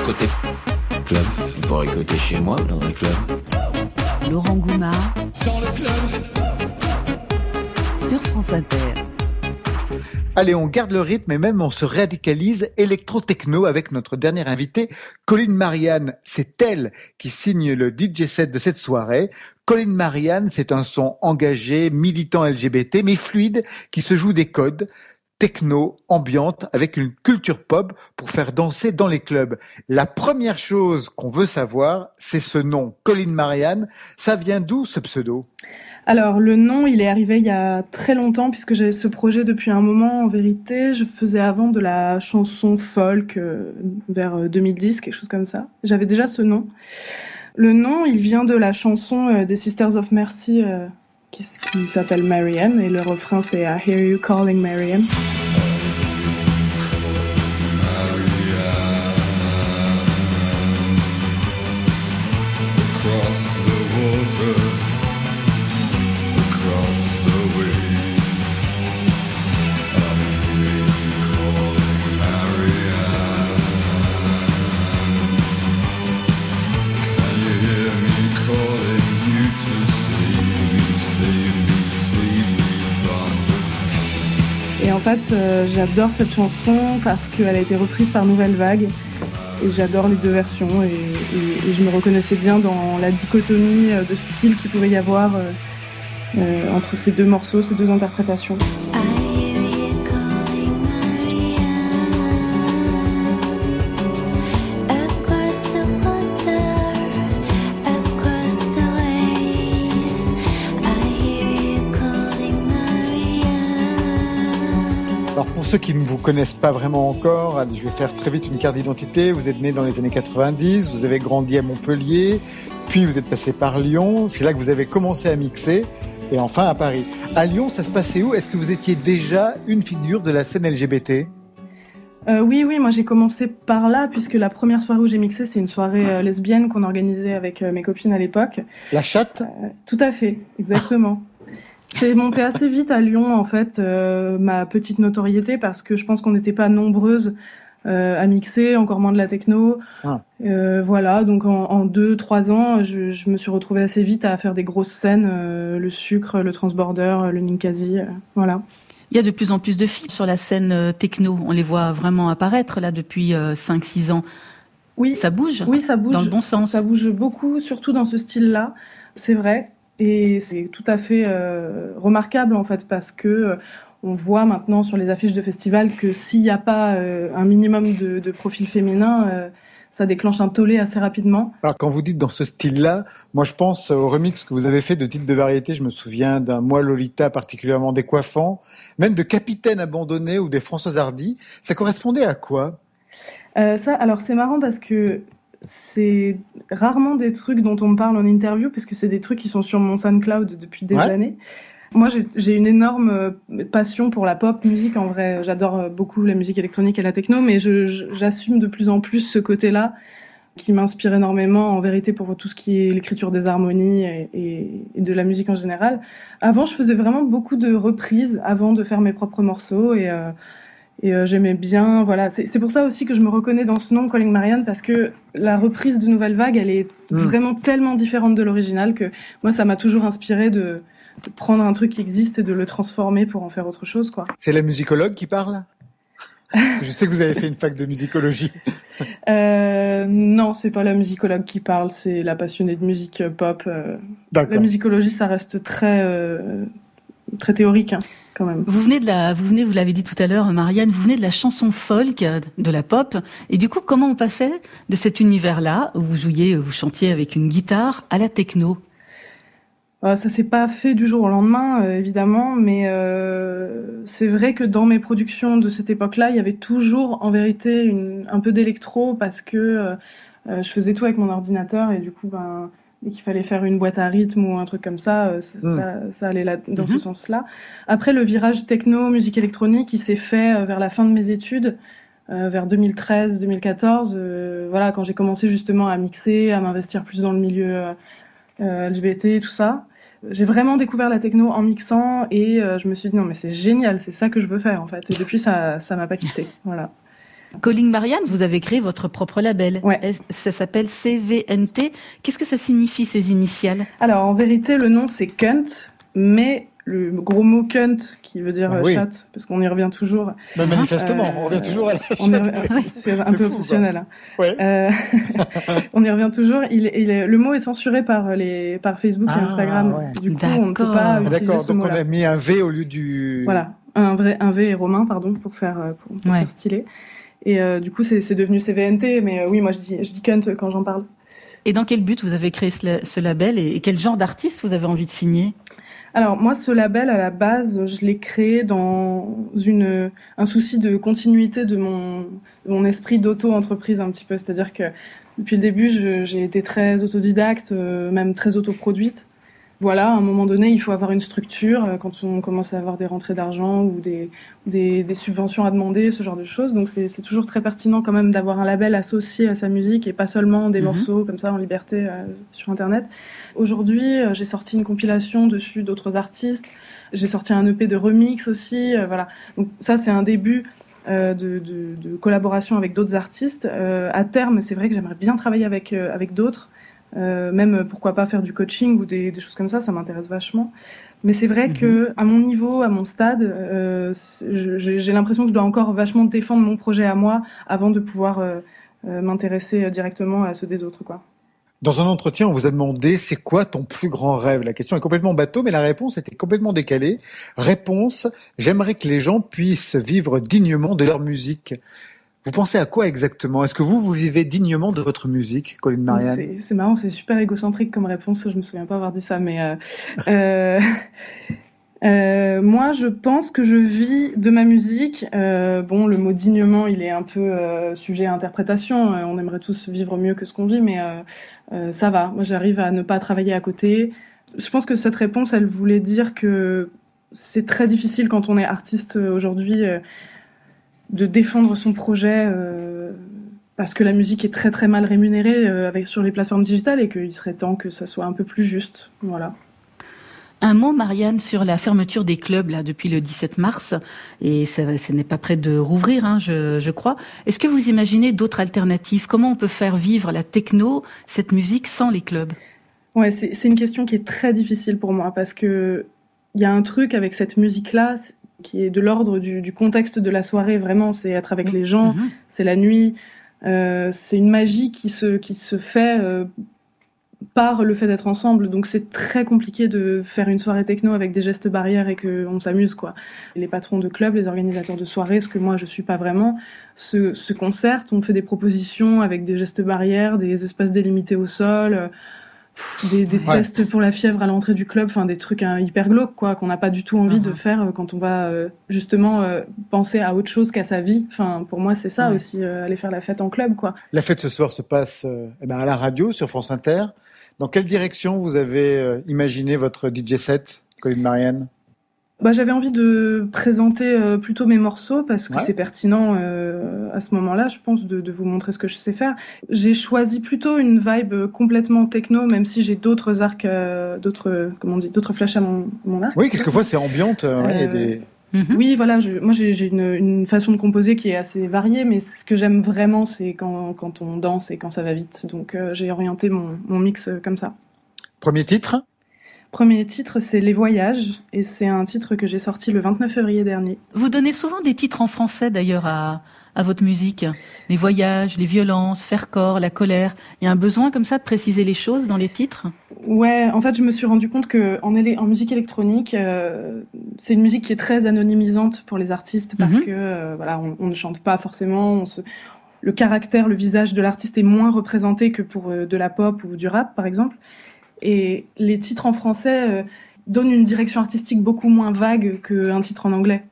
Côté club, on pourrait écouter chez moi dans un club. Laurent Goumard Dans le club. sur France Inter. Allez, on garde le rythme et même on se radicalise électro-techno avec notre dernière invitée, Colline Marianne. C'est elle qui signe le DJ set de cette soirée. Colline Marianne, c'est un son engagé, militant LGBT, mais fluide, qui se joue des codes techno, ambiante, avec une culture pop pour faire danser dans les clubs. La première chose qu'on veut savoir, c'est ce nom, Colline Marianne. Ça vient d'où ce pseudo? Alors le nom, il est arrivé il y a très longtemps puisque j'avais ce projet depuis un moment. En vérité, je faisais avant de la chanson folk euh, vers euh, 2010, quelque chose comme ça. J'avais déjà ce nom. Le nom, il vient de la chanson euh, des Sisters of Mercy euh, qui, qui s'appelle Marianne et le refrain c'est I Hear You Calling Marianne. Euh, j'adore cette chanson parce qu'elle a été reprise par Nouvelle Vague. Et j'adore les deux versions. Et, je me reconnaissais bien dans la dichotomie euh, de style qu'il pouvait y avoir euh, entre ces deux morceaux, ces deux interprétations. Ceux qui ne vous connaissent pas vraiment encore, allez, je vais faire très vite une carte d'identité. Vous êtes né dans les années 90, vous avez grandi à Montpellier, puis vous êtes passé par Lyon. C'est là que vous avez commencé à mixer, et enfin à Paris. À Lyon, ça se passait où? Est-ce que vous étiez déjà une figure de la scène LGBT Euh, oui, oui, moi j'ai commencé par là, puisque la première soirée où j'ai mixé, c'est une soirée euh, lesbienne qu'on organisait avec euh, mes copines à l'époque. La chatte? Tout à fait, exactement. C'est monté assez vite à Lyon, en fait, euh, ma petite notoriété, parce que je pense qu'on n'était pas nombreuses euh, à mixer, encore moins de la techno. Ah. Euh, voilà, donc en, en deux, trois ans, je, je me suis retrouvée assez vite à faire des grosses scènes, euh, le sucre, le transborder, le Ninkasi, euh, voilà. Il y a de plus en plus de filles sur la scène techno. On les voit vraiment apparaître là depuis 5-6 ans. Oui. Ça bouge Oui, ça bouge. Dans le bon sens. Ça bouge beaucoup, surtout dans ce style-là. C'est vrai. Et c'est tout à fait euh, remarquable, en fait, parce que euh, on voit maintenant sur les affiches de festival que s'il n'y a pas euh, un minimum de, de profil féminin, ça déclenche un tollé assez rapidement. Alors quand vous dites dans ce style-là, moi je pense au remix que vous avez fait de titres de variété. Je me souviens d'un Moi Lolita particulièrement décoiffant, même de Capitaine abandonné ou des François Hardy. Ça correspondait à quoi? Euh, ça, alors c'est marrant parce que c'est rarement des trucs dont on me parle en interview, parce que c'est des trucs qui sont sur mon SoundCloud depuis des Ouais. années. Moi, j'ai- une énorme euh, passion pour la pop musique. En vrai, j'adore euh, beaucoup la musique électronique et la techno, mais j'assume de plus en plus ce côté-là qui m'inspire énormément en vérité pour tout ce qui est l'écriture des harmonies et, et- et de la musique en général. Avant, je faisais vraiment beaucoup de reprises avant de faire mes propres morceaux et, euh, et euh, j'aimais bien. Voilà, c'est pour ça aussi que je me reconnais dans ce nom, Calling Marianne, parce que la reprise de Nouvelle Vague, elle est Mm. vraiment tellement différente de l'original que moi, ça m'a toujours inspiré de, de prendre un truc qui existe et de le transformer pour en faire autre chose, quoi. C'est la musicologue qui parle? Parce que je sais que vous avez fait une fac de musicologie. Euh, non, c'est pas la musicologue qui parle, c'est la passionnée de musique pop. euh. La musicologie, ça reste très, euh, très théorique, hein, quand même. Vous venez de la, vous venez, vous l'avez dit tout à l'heure, Marianne, vous venez de la chanson folk, euh, de la pop. Et du coup, comment on passait de cet univers-là, où vous jouiez, vous chantiez avec une guitare, à la techno? Euh, ça s'est pas fait du jour au lendemain, euh, évidemment, mais euh, c'est vrai que dans mes productions de cette époque-là, il y avait toujours, en vérité, une, un peu d'électro parce que euh, je faisais tout avec mon ordinateur et du coup, ben, dès qu'il fallait faire une boîte à rythme ou un truc comme ça, euh, c- Mm. ça, ça allait là, dans Mhm. ce sens-là. Après, le virage techno, musique électronique, il s'est fait euh, vers la fin de mes études. euh, vers 2013-2014, euh, voilà, quand j'ai commencé justement à mixer, à m'investir plus dans le milieu euh, LGBT, tout ça. J'ai vraiment découvert la techno en mixant et euh, je me suis dit non mais c'est génial, c'est ça que je veux faire en fait. Et depuis ça ça m'a pas quitté. Voilà. Calling Marianne, vous avez créé votre propre label. Est- Ça s'appelle CVNT. Qu'est-ce que ça signifie ces initiales? Alors en vérité le nom c'est cunt, mais le gros mot cunt qui veut dire euh, oui. chatte, parce qu'on y revient toujours. Bah, manifestement, on revient toujours à la on y chatte. revient- C'est un peu fou, obsessionnel. hein. Ouais. Euh, on y revient toujours. Il, est- il est- le mot est censuré par les par Facebook et Ah, Instagram. ouais. Du coup on ne peut pas Ah, D'accord, donc on a mis un V au lieu du. Voilà, un vrai un V et romain pardon pour faire euh, pour, pour Ouais. faire stylé. Et euh, du coup c'est devenu CVNT, mais euh, oui moi je dis je dis cunt quand j'en parle. Et dans quel but vous avez créé ce, la- ce label et, et quel genre d'artiste vous avez envie de signer? Alors moi, ce label à la base, je l'ai créé dans une un souci de continuité de mon de mon esprit d'auto-entreprise un petit peu. C'est-à-dire que depuis le début, j'ai été très autodidacte, euh, même très autoproduite. Voilà, à un moment donné, il faut avoir une structure euh, quand on commence à avoir des rentrées d'argent ou des, des, des subventions à demander, ce genre de choses. Donc c'est toujours très pertinent quand même d'avoir un label associé à sa musique et pas seulement des Mhm. morceaux comme ça en liberté euh, sur Internet. Aujourd'hui, euh, j'ai sorti une compilation dessus d'autres artistes. J'ai sorti un EP de remix aussi. euh, voilà. Donc ça, c'est un début euh, de, de, de collaboration avec d'autres artistes. À terme, c'est vrai que j'aimerais bien travailler avec, avec d'autres. Euh, même euh, pourquoi pas faire du coaching ou des, des choses comme ça, ça m'intéresse vachement. Mais c'est vrai que à mon niveau, à mon stade, euh, j'ai l'impression que je dois encore vachement défendre mon projet à moi avant de pouvoir euh, euh, m'intéresser directement à ceux des autres, quoi. Dans un entretien, on vous a demandé c'est quoi ton plus grand rêve? La question est complètement bateau, mais la réponse était complètement décalée. Réponse j'aimerais que les gens puissent vivre dignement de leur musique. Vous pensez à quoi exactement? Est-ce que vous, vous vivez dignement de votre musique, Colin Marianne? C'est- marrant, c'est super égocentrique comme réponse. Je me souviens pas avoir dit ça, mais euh, euh, euh, moi, je pense que je vis de ma musique. Bon, le mot dignement, il est un peu sujet à interprétation. On aimerait tous vivre mieux que ce qu'on vit, mais ça va. Moi, j'arrive à ne pas travailler à côté. Je pense que cette réponse, elle voulait dire que c'est très difficile quand on est artiste aujourd'hui de défendre son projet. euh, parce que la musique est très très mal rémunérée euh, avec, sur les plateformes digitales et qu'il serait temps que ça soit un peu plus juste. Voilà. Un mot, Marianne, sur la fermeture des clubs là depuis le 17 mars, et ça, ça n'est pas prêt de rouvrir, hein, je, je crois. Est-ce que vous imaginez d'autres alternatives? Comment on peut faire vivre la techno, cette musique, sans les clubs? Ouais, c'est une question qui est très difficile pour moi parce que il y a un truc avec cette musique-là qui est de l'ordre du, du contexte de la soirée. Vraiment, c'est être avec les gens, c'est la nuit. Euh, c'est une magie qui se qui se fait euh, par le fait d'être ensemble. Donc c'est très compliqué de faire une soirée techno avec des gestes barrières et qu'on s'amuse quoi. Les patrons de clubs, les organisateurs de soirées, ce que moi je suis pas vraiment, se, se concertent, on fait des propositions avec des gestes barrières, des espaces délimités au sol. euh, des, des Ouais. tests pour la fièvre à l'entrée du club, enfin des trucs hein, hyper glauques quoi, qu'on n'a pas du tout envie Uh-huh. de faire euh, quand on va euh, justement euh, penser à autre chose qu'à sa vie. Enfin pour moi c'est ça Ouais. aussi, euh, aller faire la fête en club quoi. La fête ce soir se passe eh ben, à la radio sur France Inter. Dans quelle direction vous avez imaginé votre DJ set, Colin Marianne? Bah, j'avais envie de présenter euh, plutôt mes morceaux parce que Ouais. c'est pertinent euh, à ce moment-là, je pense, de, de vous montrer ce que je sais faire. J'ai choisi plutôt une vibe euh, complètement techno, même si j'ai d'autres arcs, euh, d'autres, comment on dit, d'autres flashs à mon, mon arc. Oui, quelquefois c'est ambiante. euh, ouais, il y a des... Oui, voilà, je, moi j'ai j'ai une, une façon de composer qui est assez variée, mais ce que j'aime vraiment, c'est quand, quand on danse et quand ça va vite. Donc euh, j'ai orienté mon, mon mix euh, comme ça. Premier titre? Premier titre, c'est Les Voyages, et c'est un titre que j'ai sorti le 29 février dernier. Vous donnez souvent des titres en français d'ailleurs à, à votre musique. Les voyages, les violences, faire corps, la colère. Il y a un besoin comme ça de préciser les choses dans les titres? Ouais, en fait, je me suis rendu compte que en, musique électronique, euh, c'est une musique qui est très anonymisante pour les artistes parce Mhm. que euh, voilà, on, on ne chante pas forcément. on se- Le caractère, le visage de l'artiste est moins représenté que pour euh, de la pop ou du rap, par exemple. Et les titres en français euh, donnent une direction artistique beaucoup moins vague qu'un titre en anglais.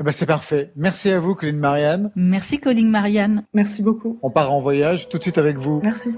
Eh ben, c'est parfait. Merci à vous, Colline Marianne. Merci, Colline Marianne. Merci beaucoup. On part en voyage tout de suite avec vous. Merci.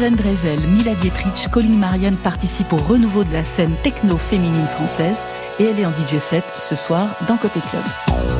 Irène Drezel, Mila Dietrich, Colin Marianne participent au renouveau de la scène techno féminine française et elle est en DJ set ce soir dans Côté Club.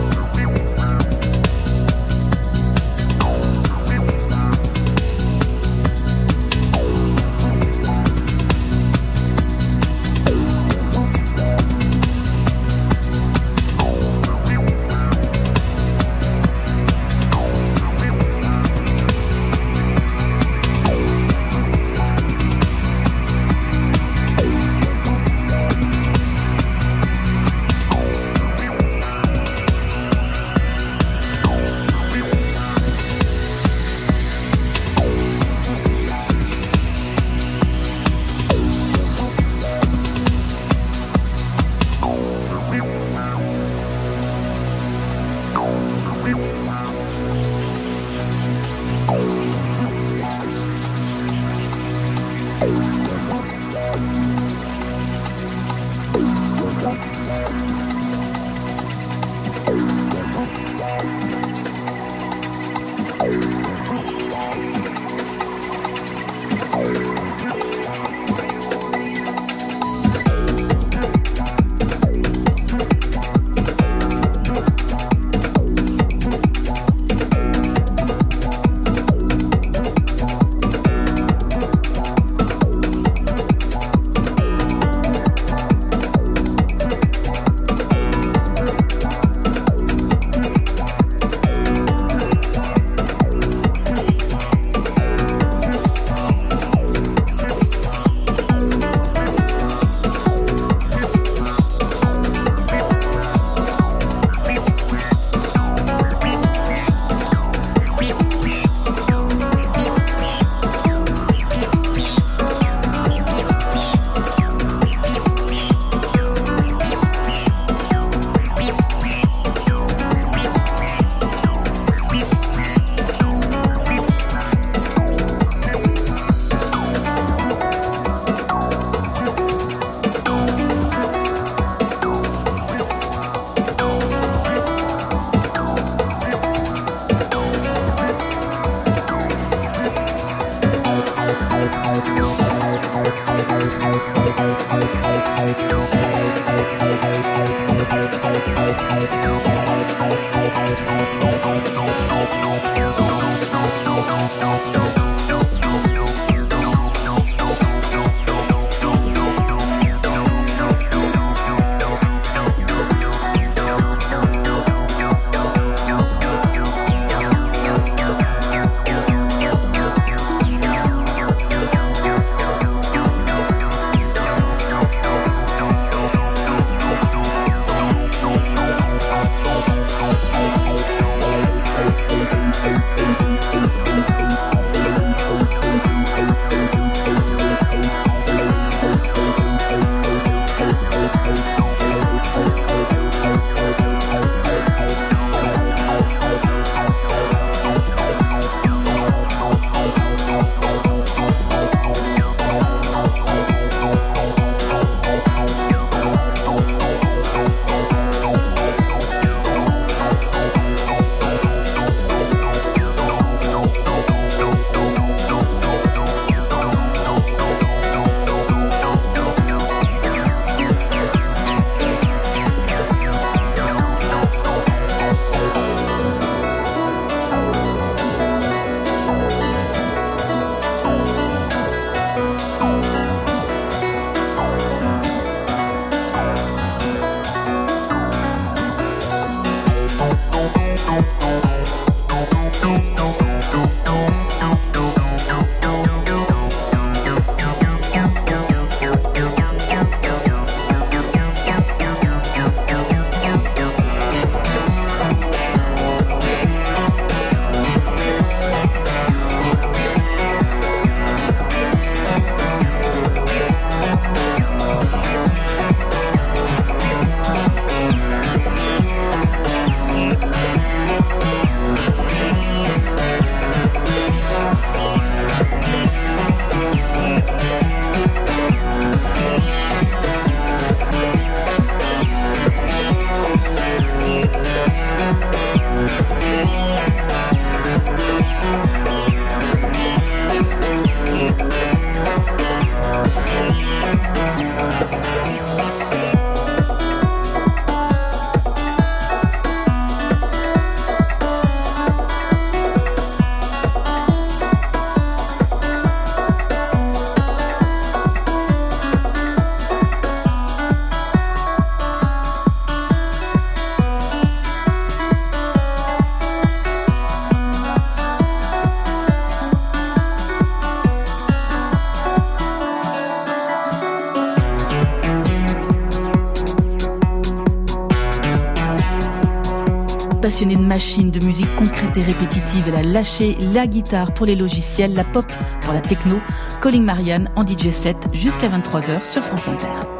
Passionnée de musique concrète et répétitive, elle a lâché la guitare pour les logiciels, la pop pour la techno. Calling Marianne en DJ set jusqu'à 23h sur France Inter.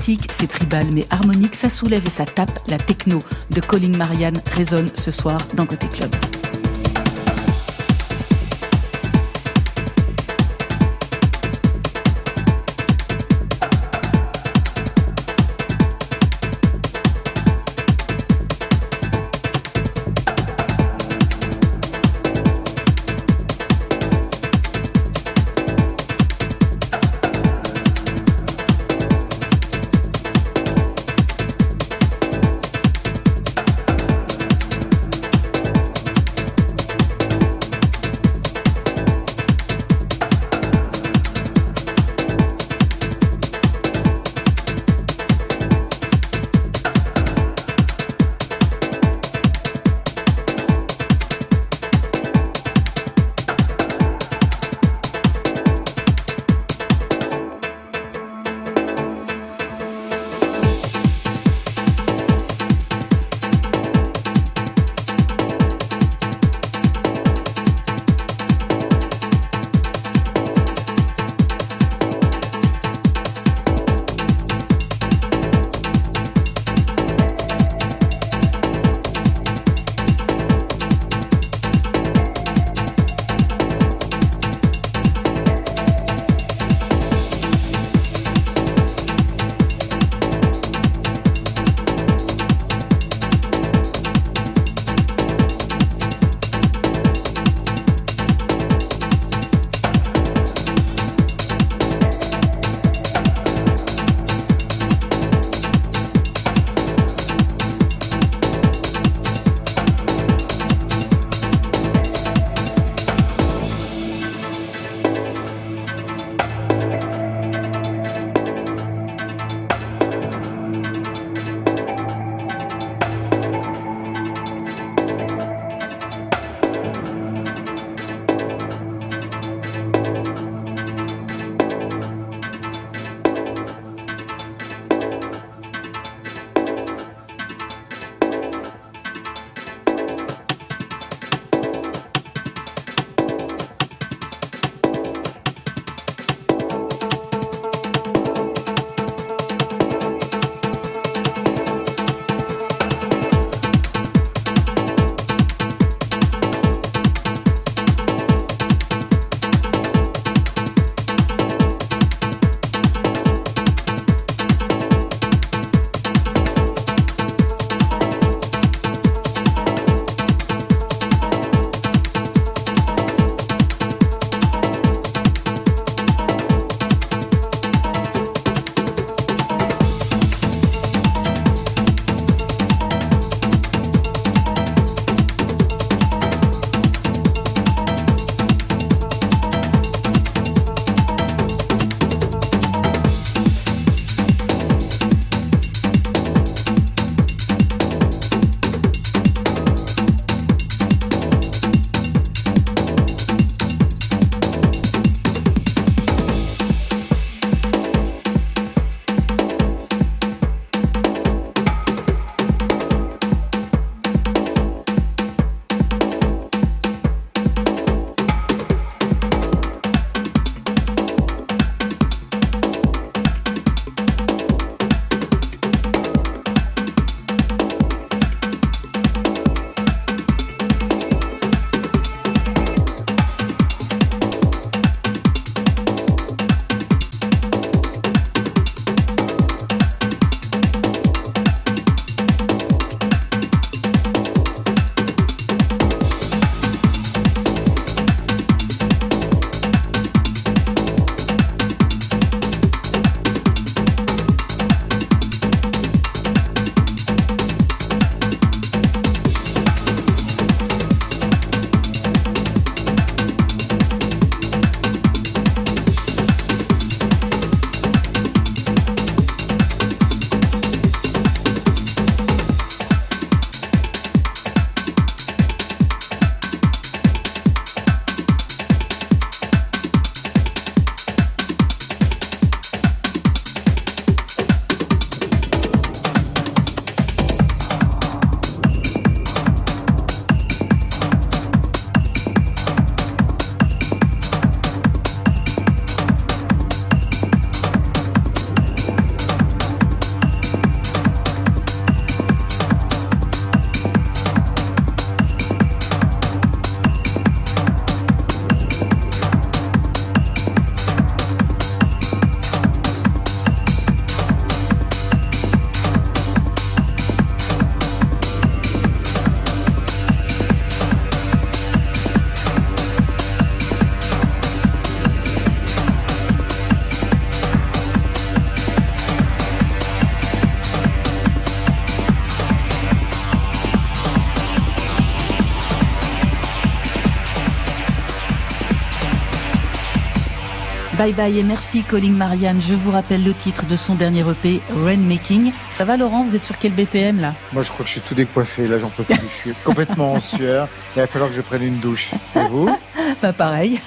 C'est tribal, mais harmonique, ça soulève et ça tape. La techno de Colin Marianne résonne ce soir dans Côté Club. Bye bye et merci Colin Marianne. Je vous rappelle le titre de son dernier EP, Rainmaking. Ça va Laurent, vous êtes sur quel BPM là? Moi, je crois que je suis tout décoiffé. Là, j'en peux plus. Je suis complètement en sueur. Il va falloir que je prenne une douche. Et vous? Bah pareil.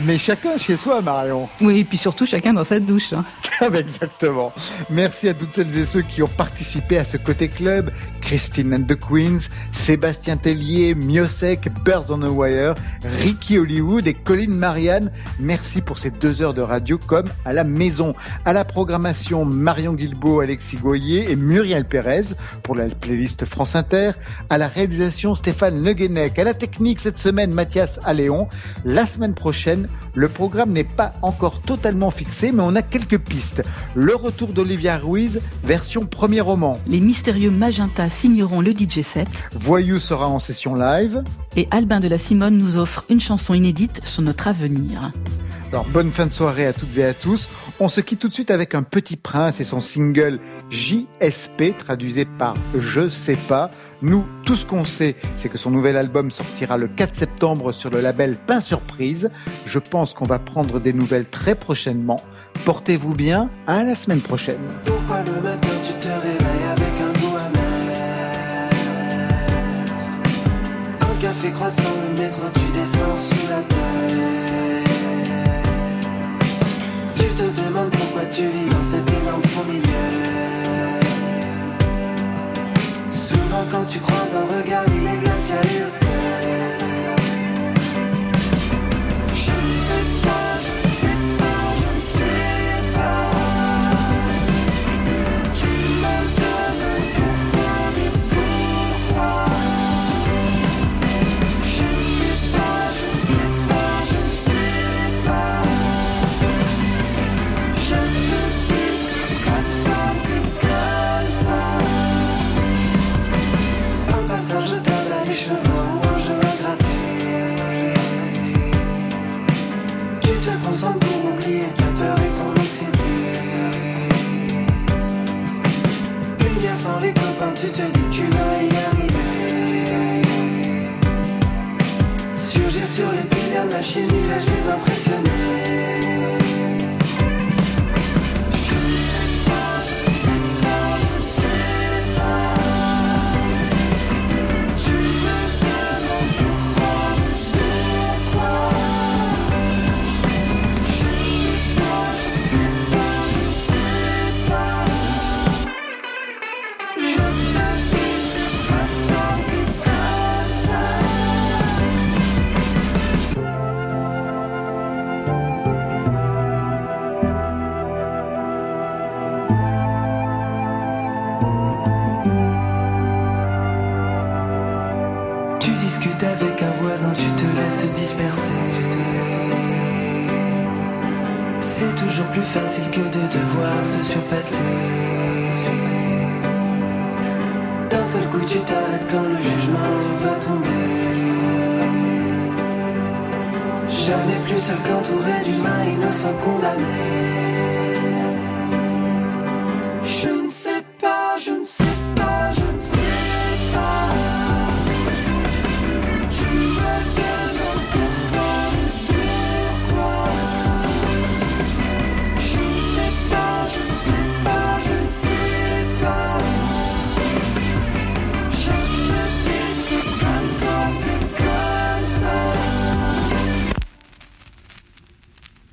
Mais chacun chez soi, Marion. Oui, et puis surtout chacun dans sa douche. hein. Exactement. Merci à toutes celles et ceux qui ont participé à ce côté club. Christine and the Queens, Sébastien Tellier, Miosek, Birds on a Wire, Ricky Hollywood et Colin Marianne. Merci pour ces deux heures de radio comme à la maison. À la programmation, Marion Guilbeault, Alexis Goyer et Muriel Pérez pour la playlist France Inter. À la réalisation, Stéphane Le Guenec. À la technique cette semaine, Mathias Alléon. La semaine prochaine, le programme n'est pas encore totalement fixé, mais on a quelques pistes. Le retour d'Olivia Ruiz, version premier roman. Les mystérieux Magenta signeront le DJ set. Voyou sera en session live. Et Albin de la Simone nous offre une chanson inédite sur notre avenir. Alors bonne fin de soirée à toutes et à tous. On se quitte tout de suite avec un petit prince et son single JSP, traduisé par Je sais pas. Nous, tout ce qu'on sait, c'est que son nouvel album sortira le 4 septembre sur le label Pain Surprise. Je pense qu'on va prendre des nouvelles très prochainement. Portez-vous bien, à la semaine prochaine. Pourquoi le matin tu te réveilles? Un café croissant, le métro, tu descends sous la terre. Tu te demandes pourquoi tu vis dans cette énorme fourmilière Souvent quand tu croises un regard, il est glacial et austère plus facile que de devoir se surpasser. D'un seul coup, tu t'arrêtes quand le jugement va tomber. Jamais plus seul qu'entouré d'humains innocents condamnés.